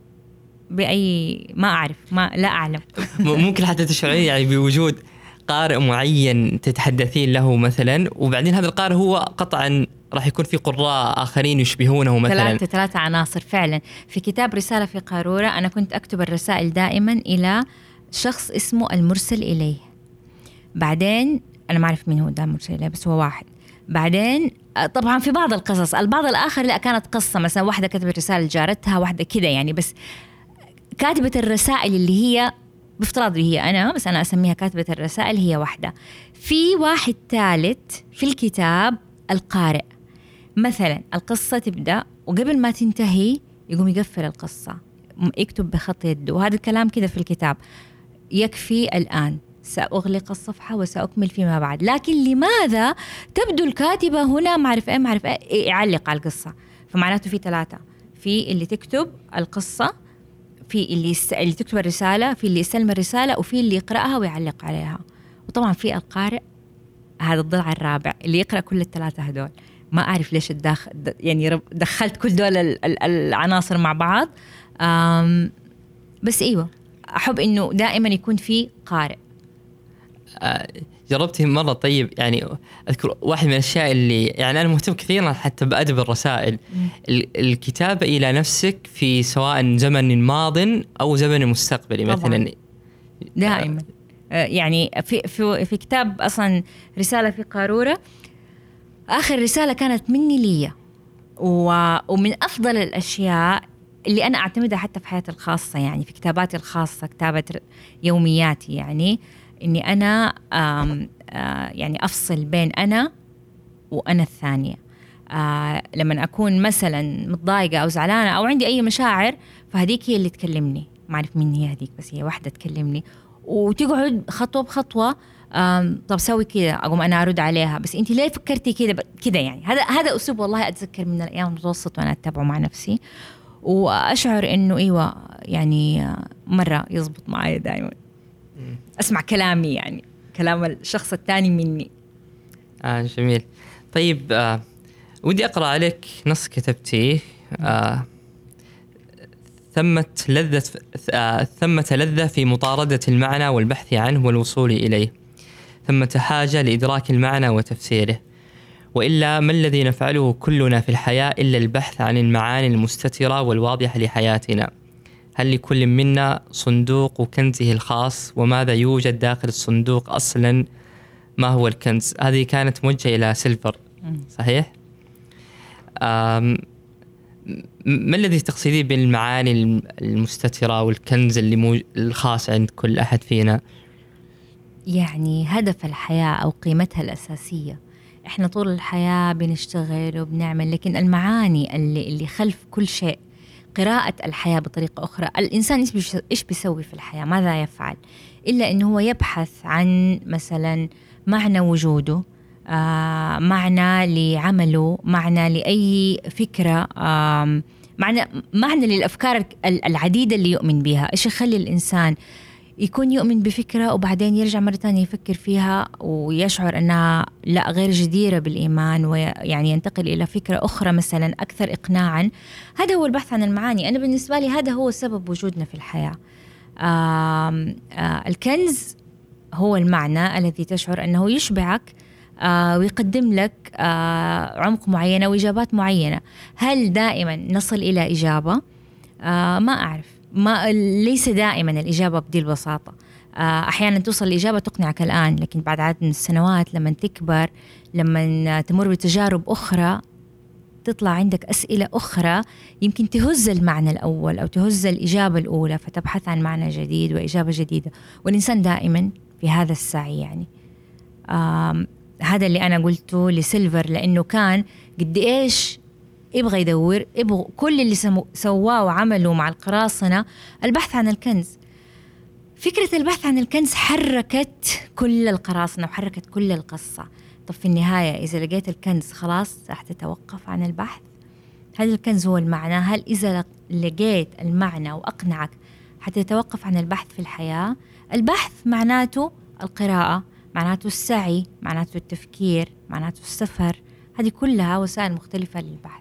بأي ما أعرف ما لا أعلم. ممكن حتى تشعرين يعني بوجود قارئ معين تتحدثين له مثلا وبعدين هذا القارئ هو قطعا راح يكون في قراء آخرين يشبهونه مثلا. ثلاثة ثلاثة عناصر فعلا. في كتاب رسالة في قارورة أنا كنت أكتب الرسائل دائما إلى شخص اسمه المرسل إليه. بعدين أنا ما أعرف مين هو ده المرسل إليه بس هو واحد. بعدين آه، طبعا في بعض القصص. البعض الآخر لا كانت قصة. مثلا واحدة كتبت رسالة لجارتها واحدة كذا يعني بس كاتبة الرسائل اللي هي بافتراض هي أنا بس أنا أسميها كاتبة الرسائل هي واحدة. في واحد ثالث في الكتاب القارئ. مثلا القصة تبدأ وقبل ما تنتهي يقوم يقفل القصة يكتب بخط يده. وهذا الكلام كذا في الكتاب. يكفي الآن. سأغلق الصفحة وسأكمل فيما بعد. لكن لماذا تبدو الكاتبة هنا ما أعرف إيه ما أعرف إيه يعلق على القصة؟ فمعناته في ثلاثة. في اللي تكتب القصة في اللي يست... اللي تكتب الرسالة في اللي يستلم الرسالة وفي اللي يقرأها ويعلق عليها. وطبعا في القارئ هذا الضلع الرابع اللي يقرأ كل الثلاثة هدول ما أعرف ليش الداخل يعني دخلت كل دول العناصر مع بعض. بس أيوة أحب إنه دائما يكون في قارئ. آه، جربتي مرة طيب يعني أذكر واحد من الأشياء اللي يعني أنا مهتم كثيرا حتى بأدب الرسائل. الكتابة إلى نفسك في سواء زمن ماض أو زمن مستقبلي مثلا. دائما. آه، يعني في في في كتاب أصلا رسالة في قارورة. آخر رسالة كانت مني لي ومن أفضل الأشياء اللي أنا أعتمدها حتى في حياتي الخاصة يعني في كتاباتي الخاصة كتابة يومياتي يعني إني أنا آم آه يعني أفصل بين أنا وأنا الثانية. آه لما أكون مثلا متضايقة أو زعلانة أو عندي أي مشاعر فهذيك هي اللي تكلمني. ما أعرف مين هي هذيك بس هي واحدة تكلمني. وتقعد خطوة بخطوة طب سوي كذا أقوم أنا أرد عليها. بس انت ليه فكرتي كذا؟ كذا يعني. هذا هذا أسلوب والله أتذكر من الأيام المتوسط وأنا اتبعه مع نفسي. وأشعر إنه إيوه يعني مرة يزبط معي دائما أسمع كلامي يعني كلام الشخص الثاني مني. آه جميل. طيب آه ودي أقرأ عليك نص كتبتيه آه ثمة لذة آه ثمة لذة في مطاردة المعنى والبحث عنه والوصول إليه. ثمة حاجة لإدراك المعنى وتفسيره. وإلا ما الذي نفعله كلنا في الحياة إلا البحث عن المعاني المستترة والواضحة لحياتنا؟ هل لكل منا صندوق كنزه الخاص؟ وماذا يوجد داخل الصندوق أصلا؟ ما هو الكنز؟ هذه كانت موجهة إلى سيلفر صحيح؟ ما الذي تقصديه بالمعاني المستترة والكنز اللي الخاص عند كل أحد فينا؟ يعني هدف الحياة أو قيمتها الأساسية. إحنا طول الحياة بنشتغل وبنعمل لكن المعاني اللي, اللي خلف كل شيء قراءة الحياة بطريقة أخرى الإنسان إيش بيسوي في الحياة؟ ماذا يفعل؟ إلا أنه هو يبحث عن مثلا معنى وجوده آه معنى لعمله معنى لأي فكرة آه معنى معنى للأفكار العديدة اللي يؤمن بها إيش يخلي الإنسان يكون يؤمن بفكرة وبعدين يرجع مرة ثانية يفكر فيها ويشعر أنها لا غير جديرة بالإيمان ويعني ينتقل إلى فكرة أخرى مثلا أكثر إقناعا. هذا هو البحث عن المعاني. أنا بالنسبة لي هذا هو سبب وجودنا في الحياة. آآ آآ الكنز هو المعنى الذي تشعر أنه يشبعك آه ويقدم لك آه عمق معينة وإجابات معينة. هل دائما نصل إلى إجابة؟ آه ما أعرف. ما ليس دائما الإجابة بدي البساطة. آه، أحيانا توصل الإجابة تقنعك الآن لكن بعد عدد من السنوات لما تكبر لما تمر بتجارب أخرى تطلع عندك أسئلة أخرى يمكن تهز المعنى الأول أو تهز الإجابة الأولى فتبحث عن معنى جديد وإجابة جديدة. والإنسان دائما في هذا السعي يعني. هذا اللي أنا قلته لسيلفر لأنه كان قد إيش يبغى يدور يبغى كل اللي سواه وعمله مع القراصنة البحث عن الكنز. فكرة البحث عن الكنز حركت كل القراصنة وحركت كل القصة. طب في النهاية إذا لقيت الكنز خلاص راح تتوقف عن البحث. هل الكنز هو المعنى؟ هل إذا لقيت المعنى وأقنعك حتتوقف عن البحث في الحياة؟ البحث معناته القراءة معناته السعي معناته التفكير معناته السفر. هذه كلها وسائل مختلفة للبحث.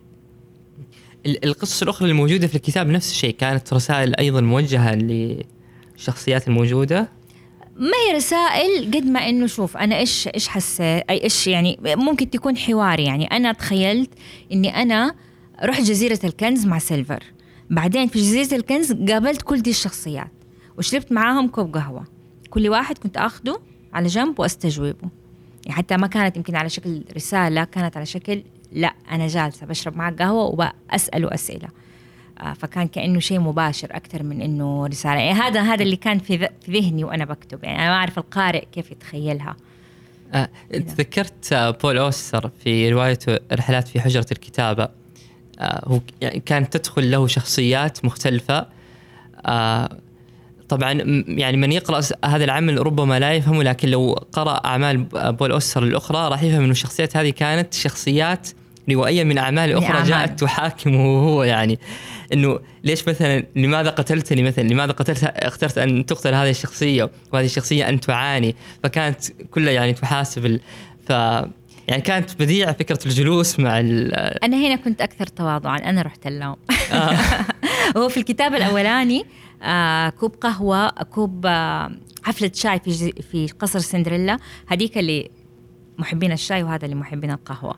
القصص الأخرى الموجودة في الكتاب نفس الشيء. كانت رسائل أيضا موجهة للشخصيات الموجودة. ما هي رسائل قد ما إنه شوف أنا إيش إيش حسيت؟ أي إيش يعني ممكن تكون حوار يعني. أنا تخيلت إني أنا رحت جزيرة الكنز مع سيلفر. بعدين في جزيرة الكنز قابلت كل دي الشخصيات وشربت معاهم كوب قهوة. كل واحد كنت آخده على جنب وأستجوبه. يعني حتى ما كانت يمكن على شكل رسالة كانت على شكل لا أنا جالسة بشرب معك قهوة وبساله أسئلة. آه، فكان كأنه شيء مباشر أكثر من إنه رسالة. يعني هذا هذا اللي كان في في ذهني وأنا بكتب. يعني أنا ما أعرف القارئ كيف يتخيلها. آه، تذكرت آه، بول أوستر في روايته رحلات في حجرة الكتابة آه، هو يعني كانت تدخل له شخصيات مختلفة. آه، طبعا يعني من يقرأ هذا العمل ربما لا يفهمه لكن لو قرأ أعمال بول أوستر الأخرى راح يفهم إنه الشخصيات هذه كانت شخصيات روائيه من أعمال أخرى جاءت تحاكمه هو يعني إنه ليش مثلا لماذا قتلتني مثلا؟ لماذا قتلت؟ اخترت أن تقتل هذه الشخصية وهذه الشخصية أن تعاني؟ فكانت كلها يعني تحاسب ف يعني كانت بديعة فكرة الجلوس مع أنا هنا كنت أكثر تواضعا. أنا رحت اللوم آه. هو في الكتاب الأولاني آه كوب قهوة كوب آه حفلة شاي في في قصر سندريلا. هذيك اللي محبين الشاي وهذا اللي محبين القهوة.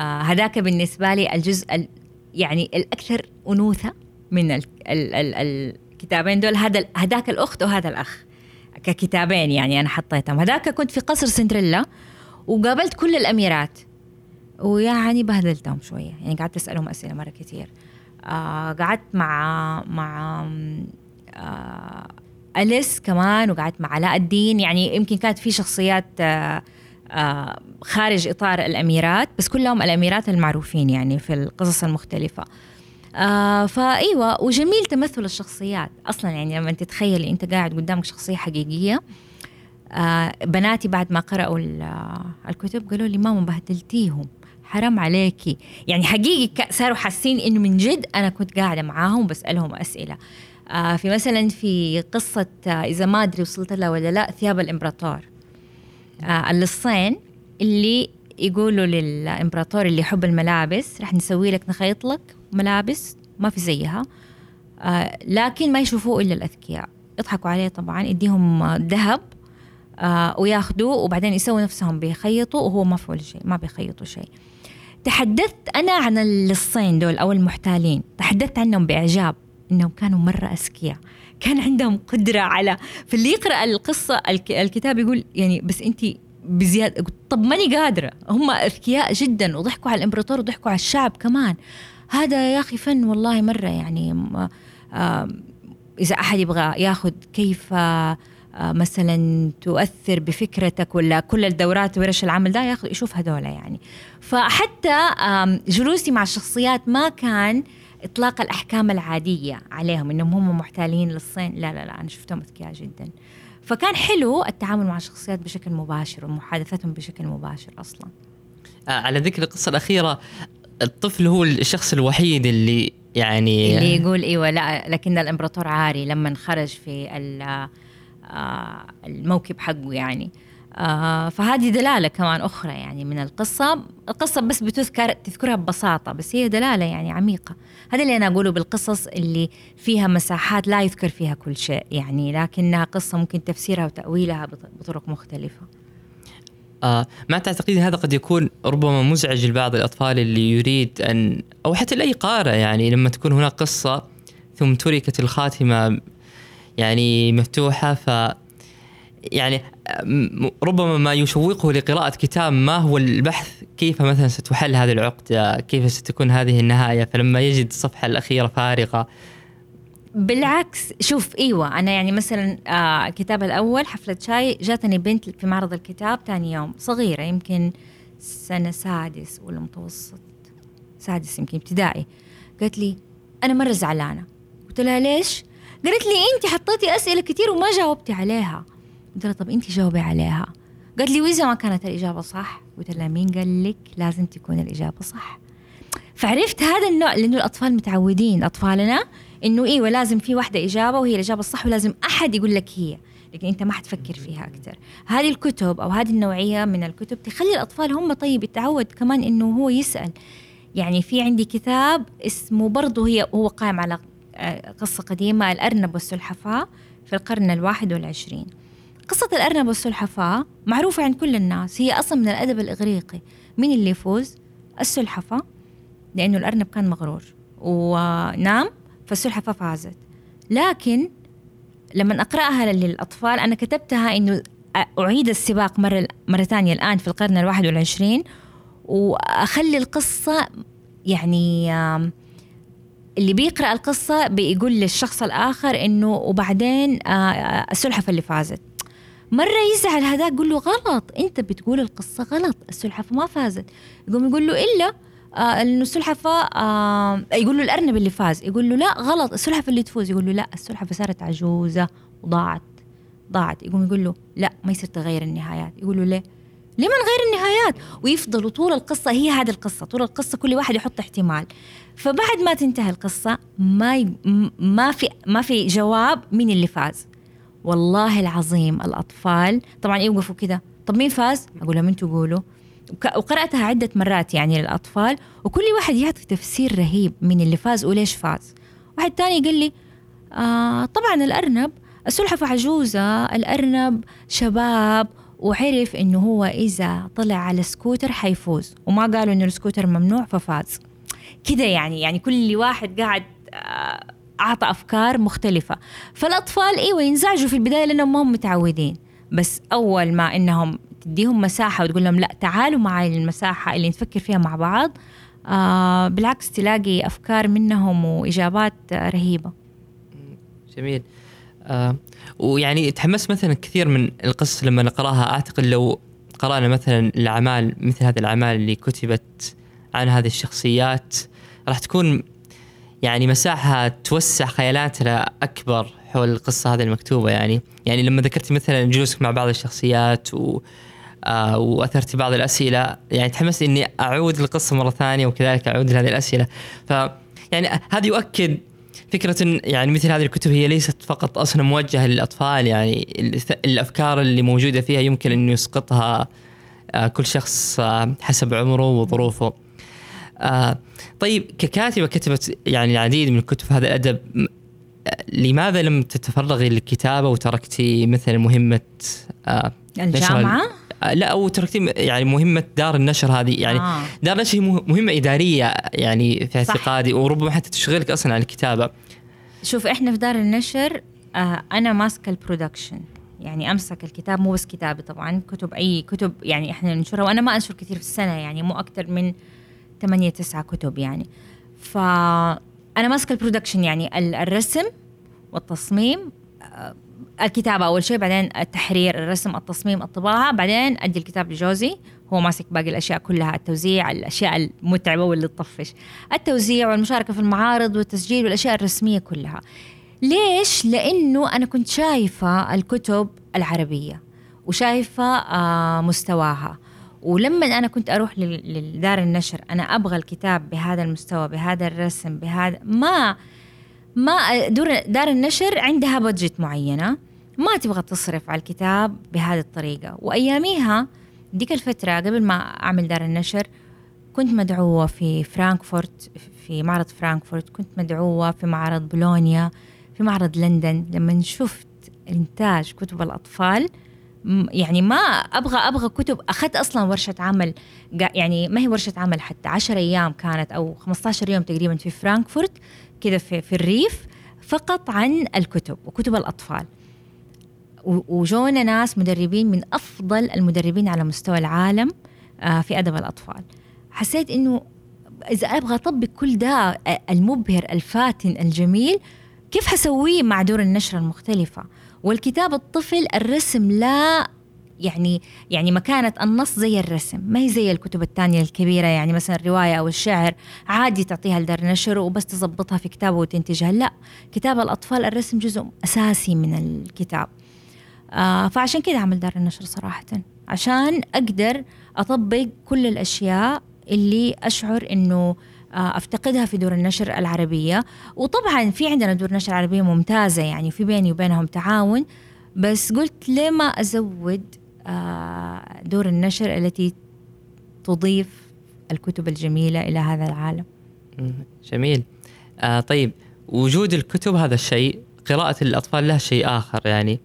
هذاك بالنسبة لي الجزء يعني الأكثر أنوثة من ال ال ال الكتابين دول. هذا هذاك الأخت وهذا الأخ ككتابين يعني أنا حطيتهم. هذاك كنت في قصر سندريلا وقابلت كل الأميرات ويعني بهدلتهم شوية. يعني قعدت أسألهم أسئلة مرة كثير آه قعدت مع مع آه أليس كمان وقعدت مع علاء الدين. يعني يمكن كانت في شخصيات آه آه خارج إطار الأميرات بس كلهم الأميرات المعروفين يعني في القصص المختلفة. آه فأيوة وجميل تمثل الشخصيات. أصلا يعني لما تتخيلي أنت قاعد قدامك شخصية حقيقية آه بناتي بعد ما قرأوا الكتب قالوا لي ماما بهدلتيهم. حرام عليكي. يعني حقيقي صاروا حاسين إنه من جد أنا كنت قاعدة معاهم بسألهم أسئلة. آه في مثلا في قصة آه إذا ما أدري وصلت لها ولا لا ثياب الإمبراطور. آه اللصين اللي يقولوا للإمبراطور اللي يحب الملابس رح نسوي لك نخيط لك ملابس ما في زيها. آه لكن ما يشوفوه إلا الأذكياء. يضحكوا عليه طبعا يديهم ذهب آه وياخذوه وبعدين يسووا نفسهم بيخيطوا وهو ما في شيء ما بيخيطوا شيء. تحدثت أنا عن اللصين دول أو المحتالين. تحدثت عنهم بإعجاب إنهم كانوا مرة أذكياء. كان عندهم قدرة على فاللي يقرأ القصة الكتاب يقول يعني بس انت بزياده طب ماني قادرة. هم أذكياء جدا وضحكوا على الإمبراطور وضحكوا على الشعب كمان. هذا يا أخي فن والله مرة يعني آه إذا أحد يبغى ياخذ كيف آه مثلا تؤثر بفكرتك ولا كل الدورات ورش العمل ده ياخذ يشوف هذول يعني. فحتى جلوسي مع الشخصيات ما كان إطلاق الأحكام العادية عليهم إنهم هم محتالين للصين. لا لا لا أنا شفتهم أذكياء جدا. فكان حلو التعامل مع الشخصيات بشكل مباشر ومحادثتهم بشكل مباشر أصلا. آه على ذكر القصة الأخيرة الطفل هو الشخص الوحيد اللي يعني اللي يقول إيوه لا لكن الإمبراطور عاري لما خرج في آه، الموكب حقه يعني. آه فهذه دلالة كمان أخرى يعني من القصة. القصة بس بتذكر تذكرها ببساطة بس هي دلالة يعني عميقة. هذا اللي أنا أقوله بالقصص اللي فيها مساحات لا يذكر فيها كل شيء يعني لكنها قصة ممكن تفسيرها وتأويلها بطرق مختلفة. آه ما تعتقد هذا قد يكون ربما مزعج لبعض الأطفال اللي يريد أن أو حتى لأي قارئ يعني لما تكون هناك قصة ثم تركت الخاتمة يعني مفتوحة ف يعني ربما ما يشوقه لقراءة كتاب ما هو البحث كيف مثلا ستحل هذه العقدة كيف ستكون هذه النهاية؟ فلما يجد الصفحة الأخيرة فارغة. بالعكس شوف إيوه أنا يعني مثلا آه الكتاب الأول حفلة شاي جاتني بنت في معرض الكتاب ثاني يوم صغيرة يمكن سنة سادس ولا متوسط سادس يمكن ابتدائي. قالت لي أنا مرة زعلانة. قلت لها ليش؟ قالت لي انت حطيتي أسئلة كثير وما جاوبتي عليها. قلت لها طب انت جاوبي عليها. قالت لي وإذا ما كانت الإجابة صح. قلت لها مين قال لك لازم تكون الإجابة صح؟ فعرفت هذا النوع لأنه الأطفال متعودين أطفالنا إنه أيوه لازم في واحدة إجابة وهي الإجابة الصح ولازم أحد يقول لك هي. لكن أنت ما حتفكر فيها أكثر هذه الكتب أو هذه النوعية من الكتب تخلي الأطفال هم طيب. يتعود كمان إنه هو يسأل. يعني في عندي كتاب اسمه برضه هي هو قائم على قصة قديمة الأرنب والسلحفاة في القرن الواحد والعشرين. قصة الأرنب والسلحفاة معروفة عند كل الناس هي أصلا من الأدب الإغريقي. مين اللي يفوز؟ السلحفاة لأنه الأرنب كان مغرور ونام فالسلحفاة فازت. لكن لما أقرأها للأطفال أنا كتبتها إنه أعيد السباق مرة مرة ثانية الآن في القرن الواحد والعشرين وأخلي القصة يعني اللي بيقرأ القصة بيقول للشخص الآخر إنه وبعدين السلحفة اللي فازت. مرة يزعل هذاك يقول له غلط أنت بتقول القصة غلط السلحفة ما فازت. يقوم يقول له إلا آه انه السلحفة آه يقول له الأرنب اللي فاز يقول له لا غلط السلحفة اللي تفوز. يقول له لا السلحفة صارت عجوزة وضاعت ضاعت. يقوم يقول له لا ما يصير تغير النهايات. يقول له ليه؟ ليه ما نغير النهايات؟ ويفضلوا طول القصة هي هذه القصة طول القصة كل واحد يحط احتمال. فبعد ما تنتهي القصة ما ي... ما في ما في جواب مين اللي فاز. والله العظيم الأطفال طبعا يوقفوا كذا. طب مين فاز؟ أقول لهم أنتوا قولوا. وقرأتها عدة مرات يعني للأطفال وكل واحد يعطي تفسير رهيب من اللي فاز وليش فاز. واحد تاني قال لي آه طبعا الأرنب السلحفة عجوزة الأرنب شباب وعرف إنه هو إذا طلع على سكوتر حيفوز. وما قالوا إنه السكوتر ممنوع ففاز. كده يعني يعني كل واحد قاعد آه، أعطى أفكار مختلفة. فالأطفال إيوه ينزعجوا في البداية لأنهم ما هم متعودين. بس أول ما إنهم تديهم مساحة وتقول لهم لا تعالوا معي المساحة اللي نفكر فيها مع بعض آه بالعكس تلاقي أفكار منهم وإجابات رهيبة. جميل. آه ويعني تحمست مثلا كثير من القصص لما نقرأها. أعتقد لو قرأنا مثلا الأعمال مثل هذه الأعمال اللي كتبت عن هذه الشخصيات راح تكون يعني مساحة توسع خيالاتنا أكبر حول القصة هذه المكتوبة يعني. يعني لما ذكرت مثلا جلوسك مع بعض الشخصيات و آه واثرت بعض الأسئلة يعني تحمست إني أعود القصة مرة ثانية وكذلك أعود لهذه الأسئلة. ف يعني هذا يؤكد فكرة يعني مثل هذه الكتب هي ليست فقط أصلا موجهة للأطفال يعني الأفكار اللي موجودة فيها يمكن أن يسقطها آه، كل شخص آه، حسب عمره وظروفه. آه، طيب ككاتبة كتبت يعني العديد من الكتب في هذا الأدب لماذا لم تتفرغي للكتابة وتركتي مثلا مهمة الجامعة؟ لا أو تركتي يعني مهمة دار النشر هذه يعني آه. دار النشر هي مهمة إدارية يعني في اعتقادي وربما حتى تشغلك أصلا عن الكتابة شوف إحنا في دار النشر آه أنا ماسكة البرودكشن يعني أمسك الكتاب مو بس كتابي طبعا كتب أي كتب يعني إحنا ننشرها وأنا ما أنشر كثير في السنة يعني مو أكثر من ثمانية تسعة كتب يعني. فانا ماسكة البرودكشن يعني الرسم والتصميم آه، الكتابة أول شيء بعدين التحرير الرسم التصميم الطباعة بعدين أدي الكتاب لجوزي هو ماسك باقي الأشياء كلها التوزيع الأشياء المتعبة واللي تطفش. التوزيع والمشاركة في المعارض والتسجيل والأشياء الرسمية كلها. ليش؟ لأنه أنا كنت شايفة الكتب العربية وشايفة آه مستواها. ولما أنا كنت أروح لدار النشر أنا أبغى الكتاب بهذا المستوى بهذا الرسم بهذا ما ما دار النشر عندها budget معينة ما تبغى تصرف على الكتاب بهذه الطريقة. وأياميها ديك الفترة قبل ما أعمل دار النشر كنت مدعوة في فرانكفورت في معرض فرانكفورت كنت مدعوة في معرض بولونيا في معرض لندن. لما شفت إنتاج كتب الأطفال يعني ما أبغى أبغى كتب. أخذت أصلا ورشة عمل يعني ما هي ورشة عمل حتى 10 أيام كانت أو 15 يوم تقريبا في فرانكفورت كذا في, في الريف فقط عن الكتب وكتب الأطفال. وجونا ناس مدربين من أفضل المدربين على مستوى العالم آه، في أدب الأطفال. حسيت إنه إذا أبغى أطبق كل ده آه، المبهر الفاتن الجميل كيف حسويه مع دور النشر المختلفة؟ والكتاب الطفل الرسم لا يعني يعني مكانة النص زي الرسم ما هي زي الكتب الثانية الكبيرة يعني مثلا الرواية أو الشعر عادي تعطيها لدار نشر وبس تظبطها في كتابه وتنتجها لا كتاب الأطفال الرسم جزء أساسي من الكتاب. آه فعشان كده عمل دار النشر صراحة عشان أقدر أطبق كل الأشياء اللي أشعر إنه آه، أفتقدها في دور النشر العربية. وطبعا في عندنا دور نشر عربية ممتازة يعني في بيني وبينهم تعاون. بس قلت ليه ما أزود آه، دور النشر التي تضيف الكتب الجميلة إلى هذا العالم. جميل. آه طيب وجود الكتب هذا الشيء قراءة الأطفال لها شيء آخر يعني.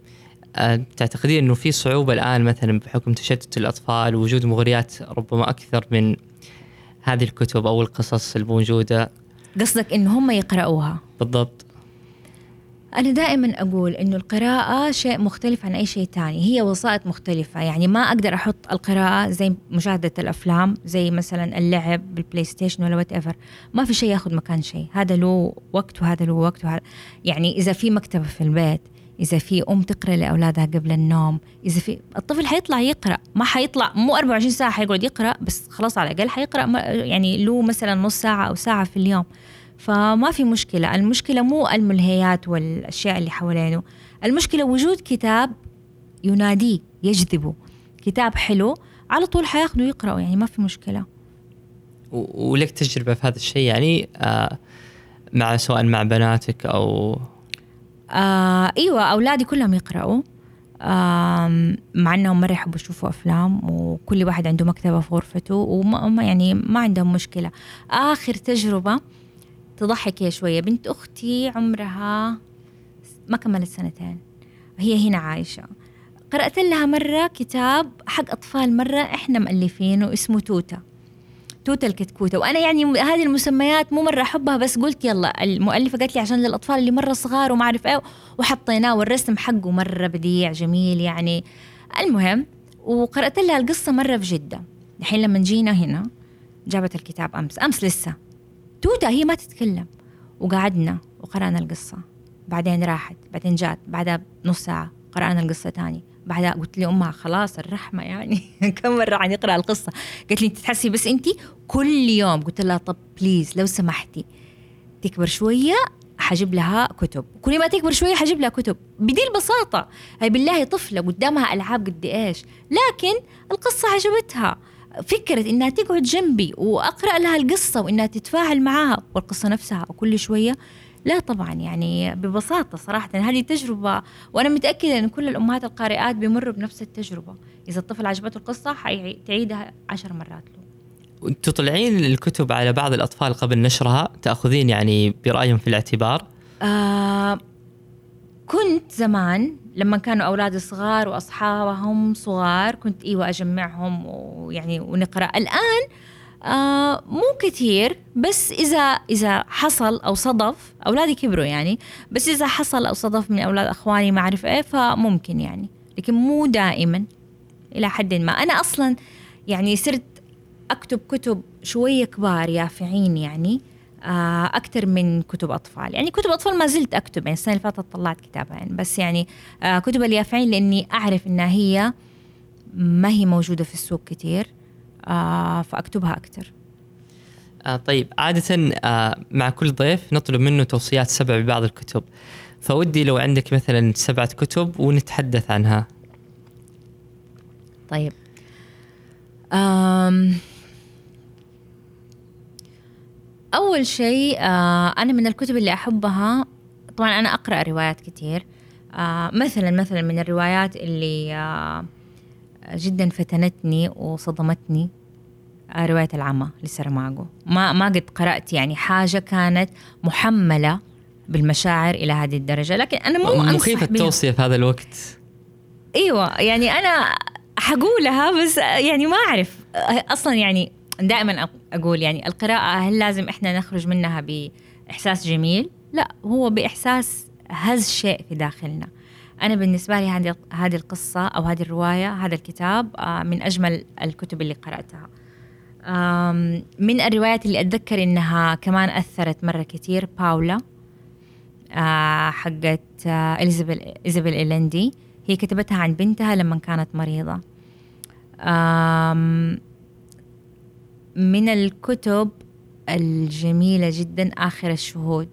آه، تعتقدين إنه في صعوبة الآن مثلا بحكم تشتت الأطفال ووجود مغريات ربما أكثر من هذه الكتب أو القصص الموجودة. قصدك إن هم يقرأوها. بالضبط. أنا دائما أقول إنه القراءة شيء مختلف عن أي شيء تاني. هي وسائط مختلفة. يعني ما أقدر أحط القراءة زي مشاهدة الأفلام زي مثلا اللعب بال PlayStation ولا whatever ما في شيء ياخذ مكان شيء. هذا له وقت وهذا له وقت وهذا. يعني إذا في مكتبة في البيت إذا في أم تقرأ لأولادها قبل النوم إذا في الطفل حيطلع يقرأ ما حيطلع مو 24 ساعة حيقعد يقرأ بس خلاص على الأقل حيقرأ م- يعني له مثلا نص ساعة أو ساعة في اليوم. فما في مشكلة المشكلة مو الملهيات والأشياء اللي حوالينه. المشكلة وجود كتاب يناديه يجذبه. كتاب حلو على طول حياخده يقرأه يعني ما في مشكلة. ولك تجربة في هذا الشيء؟ يعني آه مع سواء مع بناتك أو آه إيوه أولادي كلهم يقرأوا. آم، مع إنهم مرة يحبوا يشوفوا أفلام وكل واحد عنده مكتبة في غرفته وما ما- يعني ما عندهم مشكلة. آخر تجربة تضحك هي شوية. بنت أختي عمرها ما كملت سنتين. هي هنا عايشة. قرأت لها مرة كتاب حق أطفال مرة إحنا مؤلفينه اسمه توتة توتة الكتكوتة. وأنا يعني هذه المسميات مو مرة أحبها بس قلت يلا المؤلفة قالت لي عشان للأطفال اللي مرة صغار وما أعرف إيه وحطيناه والرسم حقه مرة بديع جميل يعني. المهم وقرأت لها القصة مرة في جدة. الحين لما جينا هنا جابت الكتاب أمس. أمس لسه. توتة هي ما تتكلم. وقعدنا وقرأنا القصة. بعدين راحت بعدين جات بعدها بنص ساعة قرأنا القصة تاني. بعدها قلت لي أمها خلاص الرحمة يعني كم مرة عن يقرأ القصة؟ قالت لي أنت تحسي بس أنت كل يوم؟ قلت لها طب بليز لو سمحتي تكبر شوية حجيب لها كتب. كل ما تكبر شوية حجيب لها كتب. بدي البساطة هاي بالله طفلة قدامها ألعاب قد إيش. لكن القصة عجبتها. فكرة إنها تقعد جنبي وأقرأ لها القصة وإنها تتفاعل معاها والقصة نفسها وكل شوية لا طبعا يعني ببساطة صراحة هذه تجربة وأنا متأكدة أن كل الأمهات القارئات بيمروا بنفس التجربة. إذا الطفل عجبته القصة حتعيدها عشر مرات له. تطلعين الكتب على بعض الأطفال قبل نشرها تأخذين يعني برأيهم في الاعتبار؟ آه كنت زمان لما كانوا أولادي صغار وأصحابهم صغار كنت إيوة أجمعهم ويعني ونقرأ. الآن آه مو كثير بس إذا إذا حصل أو صدف أولادي كبروا يعني بس إذا حصل أو صدف من أولاد أخواني ما أعرف إيه فممكن يعني. لكن مو دائما إلى حد ما. أنا أصلا يعني صرت أكتب كتب شوية كبار يافعين يعني آه أكثر من كتب أطفال. يعني كتب أطفال ما زلت أكتب يعني السنة اللي فاتت طلعت كتابين يعني. بس يعني آه كتب اليافعين لأني أعرف إنها هي ما هي موجودة في السوق كتير فأكتبها أكثر. آه طيب عادة آه مع كل ضيف نطلب منه توصيات سبع ببعض الكتب. فودي لو عندك مثلا سبعة كتب ونتحدث عنها. طيب. أول شيء آه أنا من الكتب اللي أحبها طبعا أنا أقرأ روايات كتير. آه مثلا مثلا من الروايات اللي آه جدا فتنتني وصدمتني. آه رواية العمى لسرماغو ما ما قد قرأت يعني حاجة كانت محملة بالمشاعر إلى هذه الدرجة لكن أنا مو مخيف التوصية في هذا الوقت إيوه يعني أنا حقولها بس يعني ما أعرف أصلا يعني دائما أقول يعني القراءة هل لازم إحنا نخرج منها بإحساس جميل؟ لا هو بإحساس هز شيء في داخلنا. أنا بالنسبة لي هذه هذه القصة أو هذه الرواية هذا الكتاب من أجمل الكتب اللي قرأتها. من الروايات اللي أتذكر إنها كمان أثرت مرة كثير باولا حقت اليزابيل اليزابيل ايلندي هي كتبتها عن بنتها لما كانت مريضة. من الكتب الجميلة جدا آخر الشهود.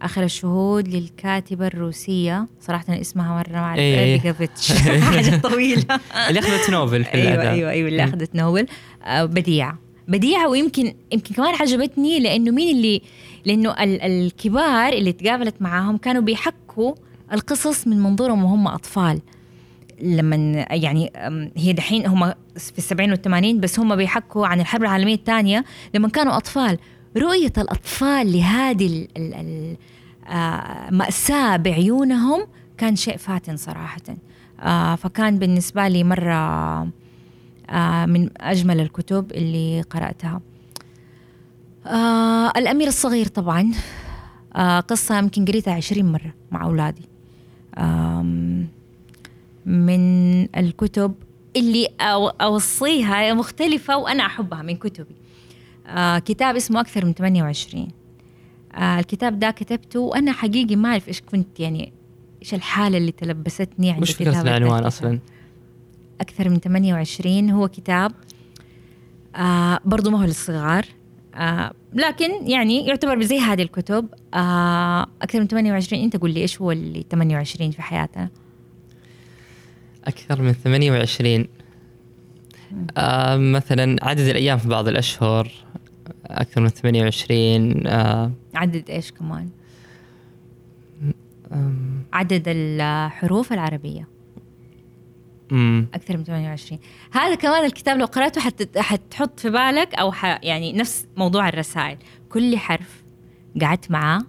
آخر الشهود للكاتبة الروسية. صراحة اسمها مرة ما أعرف إيه. حاجة طويلة. اللي أخذت نوبل في أيوة الأدب أيوة أيوة اللي أخذت نوبل. بديعة بديعة ويمكن يمكن كمان عجبتني لأنه مين اللي لأنه الكبار اللي تقابلت معاهم كانوا بيحكوا القصص من منظورهم وهم أطفال. لما يعني هي دحين هم في السبعين والثمانين بس هم بيحكوا عن الحرب العالمية الثانية لما كانوا أطفال. رؤية الأطفال لهذه المأساة بعيونهم كان شيء فاتن صراحة. آه فكان بالنسبة لي مرة آه من أجمل الكتب اللي قرأتها. آه الأمير الصغير طبعا. آه قصة يمكن قريتها عشرين مرة مع أولادي. من الكتب اللي أوصيها مختلفة وأنا أحبها من كتبي. آه كتاب اسمه أكثر من 28 آه الكتاب ده كتبته وأنا حقيقي ما أعرف إيش كنت يعني إيش الحالة اللي تلبستني عند وش فكرة العنوان أصلا؟ أكثر من 28 هو كتاب آه برضو ما هو للصغار آه لكن يعني يعتبر زي هذه الكتب. آه أكثر من 28 أنت قول لي إيش هو اللي 28 في حياتنا أكثر من 28 آه مثلا عدد الأيام في بعض الأشهر أكثر من 28 آه عدد إيش كمان؟ عدد الحروف العربية. مم. أكثر من 28 هذا كمان الكتاب لو قرأته حت... حتحط في بالك أو ح... يعني نفس موضوع الرسائل. كل حرف قعدت معاه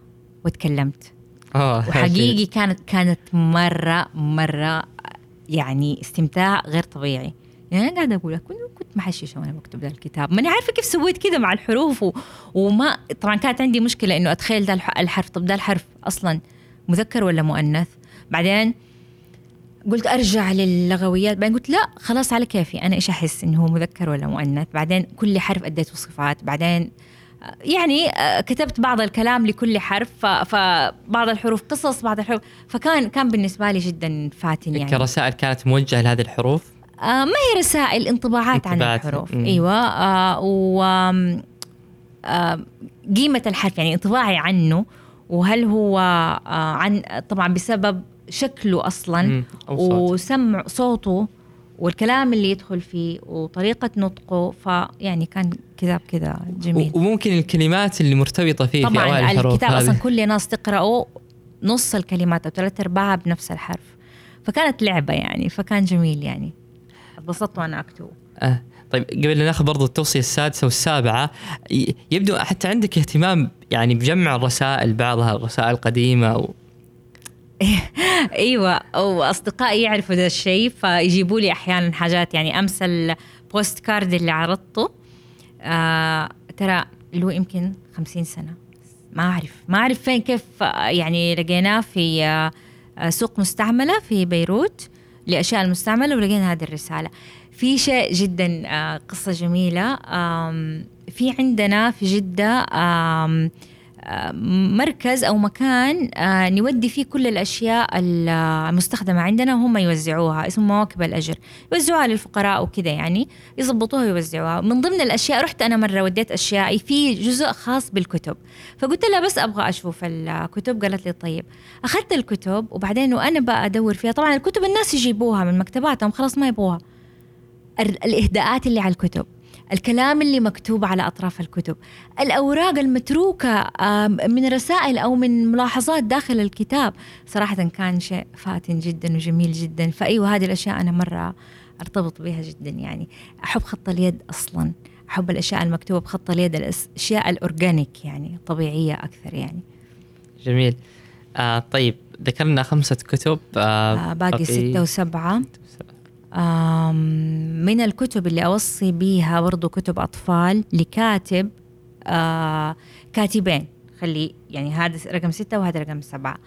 وتكلمت. آه وحقيقي كانت كانت مرة مرة يعني استمتاع غير طبيعي. يعني أنا قاعدة أقول كنت كنت محششه وأنا بكتب ذا الكتاب. ماني عارفة كيف سويت كذا مع الحروف و... وما طبعا كانت عندي مشكلة إنه أتخيل ذا الحرف. طب ذا الحرف أصلا مذكر ولا مؤنث؟ بعدين قلت أرجع للغويات. بعدين قلت لا خلاص على كيفي. أنا إيش أحس إنه هو مذكر ولا مؤنث؟ بعدين كل حرف أديته صفات. بعدين يعني كتبت بعض الكلام لكل حرف. فبعض الحروف قصص بعض الحروف. فكان كان بالنسبة لي جدا فاتن يعني. كرسائل كانت موجهة لهذه الحروف؟ آه ما هي رسائل انطباعات, عن الحروف؟ مم. أيوه. آه و آه قيمة الحرف يعني انطباعي عنه وهل هو آه عن طبعا بسبب شكله أصلا وسمع صوته والكلام اللي يدخل فيه وطريقة نطقه فيعني كان كتاب كذا جميل. وممكن الكلمات اللي مرتبطة فيه طبعا في أوائل الحروف الكتاب أصلا كل ناس تقرأه نص الكلمات أو ثلاث أرباعها بنفس الحرف. فكانت لعبة يعني فكان جميل يعني. انبسطت وأنا أكتبه أه. طيب قبل ناخذ برضو التوصية السادسة والسابعة يبدو حتى عندك اهتمام يعني بجمع الرسائل بعضها الرسائل القديمة و... إيوه واصدقائي يعرفوا ذا الشيء فيجيبوا لي أحيانا حاجات. يعني امس ال post card اللي عرضته. آه ترى له يمكن خمسين سنة. ما أعرف ما أعرف فين كيف يعني لقيناه في آه سوق مستعملة في بيروت. لأشياء المستعملة ولقينا هذه الرسالة. في شيء جدا آه قصة جميلة. في عندنا في جدة مركز أو مكان آه، نودي فيه كل الأشياء المستخدمة. عندنا وهم يوزعوها اسمه مواكب الأجر. يوزعوها للفقراء وكذا يعني يضبطوها ويوزعوها. من ضمن الأشياء رحت أنا مرة وديت أشيائي في جزء خاص بالكتب. فقلت لها بس أبغى أشوف الكتب. قالت لي طيب. أخذت الكتب وبعدين وأنا بقى أدور فيها. طبعا الكتب الناس يجيبوها من مكتباتهم خلاص ما يبغوها. الإهداءات اللي على الكتب. الكلام اللي مكتوب على أطراف الكتب. الأوراق المتروكة من رسائل أو من ملاحظات داخل الكتاب صراحة كان شيء فاتن جدا وجميل جدا. فأيوة هذه الأشياء أنا مرة أرتبط بها جدا يعني. أحب خط اليد أصلا. أحب الأشياء المكتوبة بخط اليد الأشياء الأورجانيك يعني طبيعية أكثر يعني. جميل. آه طيب ذكرنا خمسة كتب. آه, آه باقي ستة وسبعة. من الكتب اللي أوصي بيها برضو كتب أطفال لكاتب كاتبين. خلي يعني هذا رقم ستة وهذا رقم سبعة.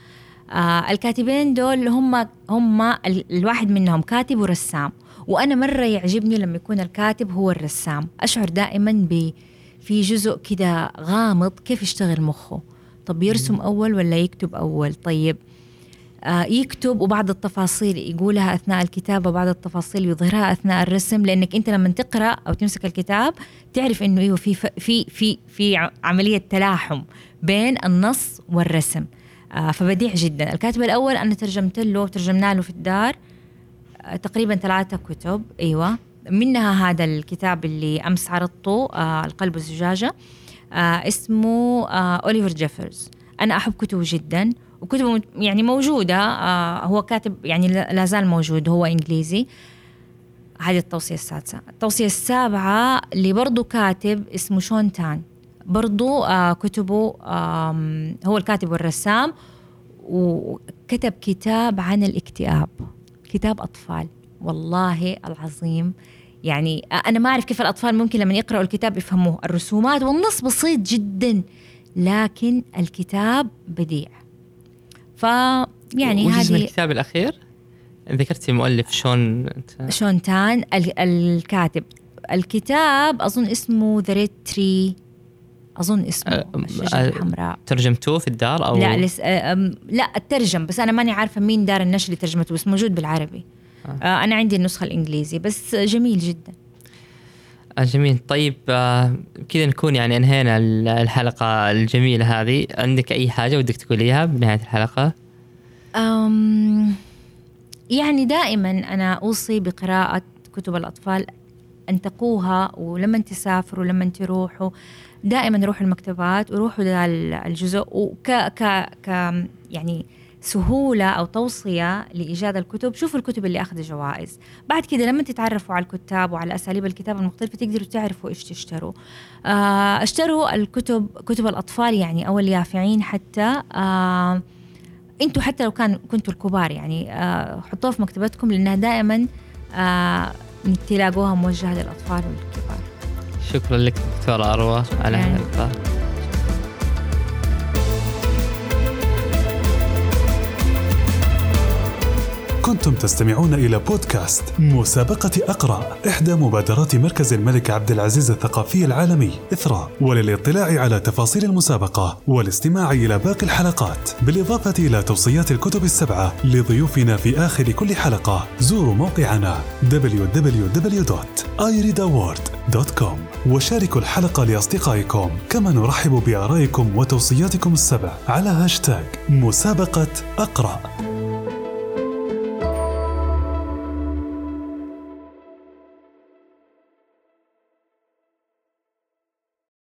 آه الكاتبين دول هم هم الواحد منهم كاتب ورسام. وأنا مرة يعجبني لما يكون الكاتب هو الرسام. أشعر دائما ب في جزء كده غامض كيف يشتغل مخه؟ طب يرسم أول ولا يكتب أول؟ طيب يكتب وبعض التفاصيل يقولها أثناء الكتابه وبعض التفاصيل يظهرها أثناء الرسم لأنك أنت لما تقرأ أو تمسك الكتاب تعرف إنه إيوه في في في في عملية تلاحم بين النص والرسم. آه، فبديع جدا. الكاتب الأول أنا ترجمت له وترجمنا له في الدار آه، تقريبا ثلاثة كتب إيوه. منها هذا الكتاب اللي أمس عرضته القلب والزجاجة اسمه اوليفر جيفرز أنا أحب كتبه جدا. وكتبه يعني موجودة آه هو كاتب يعني لا زال موجود هو إنجليزي. هذه التوصية السادسة. التوصية السابعة اللي برضو كاتب اسمه شون تان. برضو آه كتبه آه هو الكاتب والرسام كتب كتاب عن الاكتئاب. كتاب أطفال. والله العظيم. يعني أنا ما أعرف كيف الأطفال ممكن لما يقرأوا الكتاب يفهموه. الرسومات والنص بسيط جدا لكن الكتاب بديع. ف يعني هذه هذه الكتاب الأخير؟ ذكرتي مؤلف شون شون تان الكاتب. الكتاب أظن اسمه The Red Tree أظن اسمه أه الحمراء ترجمتوه في الدار أو لا لس... لا الترجم بس أنا ماني عارفة مين دار النشر اللي ترجمته بس موجود بالعربي. آه. آه أنا عندي النسخة الإنجليزي بس جميل جدا. جميل. طيب آه كذا نكون يعني انهينا الحلقة الجميلة هذه. عندك أي حاجة ودك تقوليها بنهاية الحلقة؟ أم يعني دائما أنا أوصي بقراءة كتب الأطفال أن تقوها ولما تسافروا لما تروحوا. دائما روحوا المكتبات وروحوا ذا الجزء. وك ك ك يعني سهولة أو توصية لإيجاد الكتب. شوفوا الكتب اللي أخذ جوائز. بعد كده لما تتعرفوا على الكتاب وعلى أساليب الكتابة المختلفة تقدروا تعرفوا إيش تشتروا. آه اشتروا الكتب كتب الأطفال يعني أو اليافعين حتى. آه أنتوا حتى لو كان كنتوا الكبار يعني آه حطوها في مكتبتكم لأنها دائما آه تلاقوها موجهة للأطفال والكبار. شكرا لك دكتورة أروى. على يعني. الحلقة كنتم تستمعون إلى بودكاست مسابقة أقرأ إحدى مبادرات مركز الملك عبد العزيز الثقافي العالمي إثراء وللاطلاع على تفاصيل المسابقة والاستماع إلى باقي الحلقات. بالإضافة إلى توصيات الكتب السبعة لضيوفنا في آخر كل حلقة زوروا موقعنا www.ireadaward.com وشاركوا الحلقة لأصدقائكم. كما نرحب بآرائكم وتوصياتكم السبع على هاشتاج مسابقة أقرأ.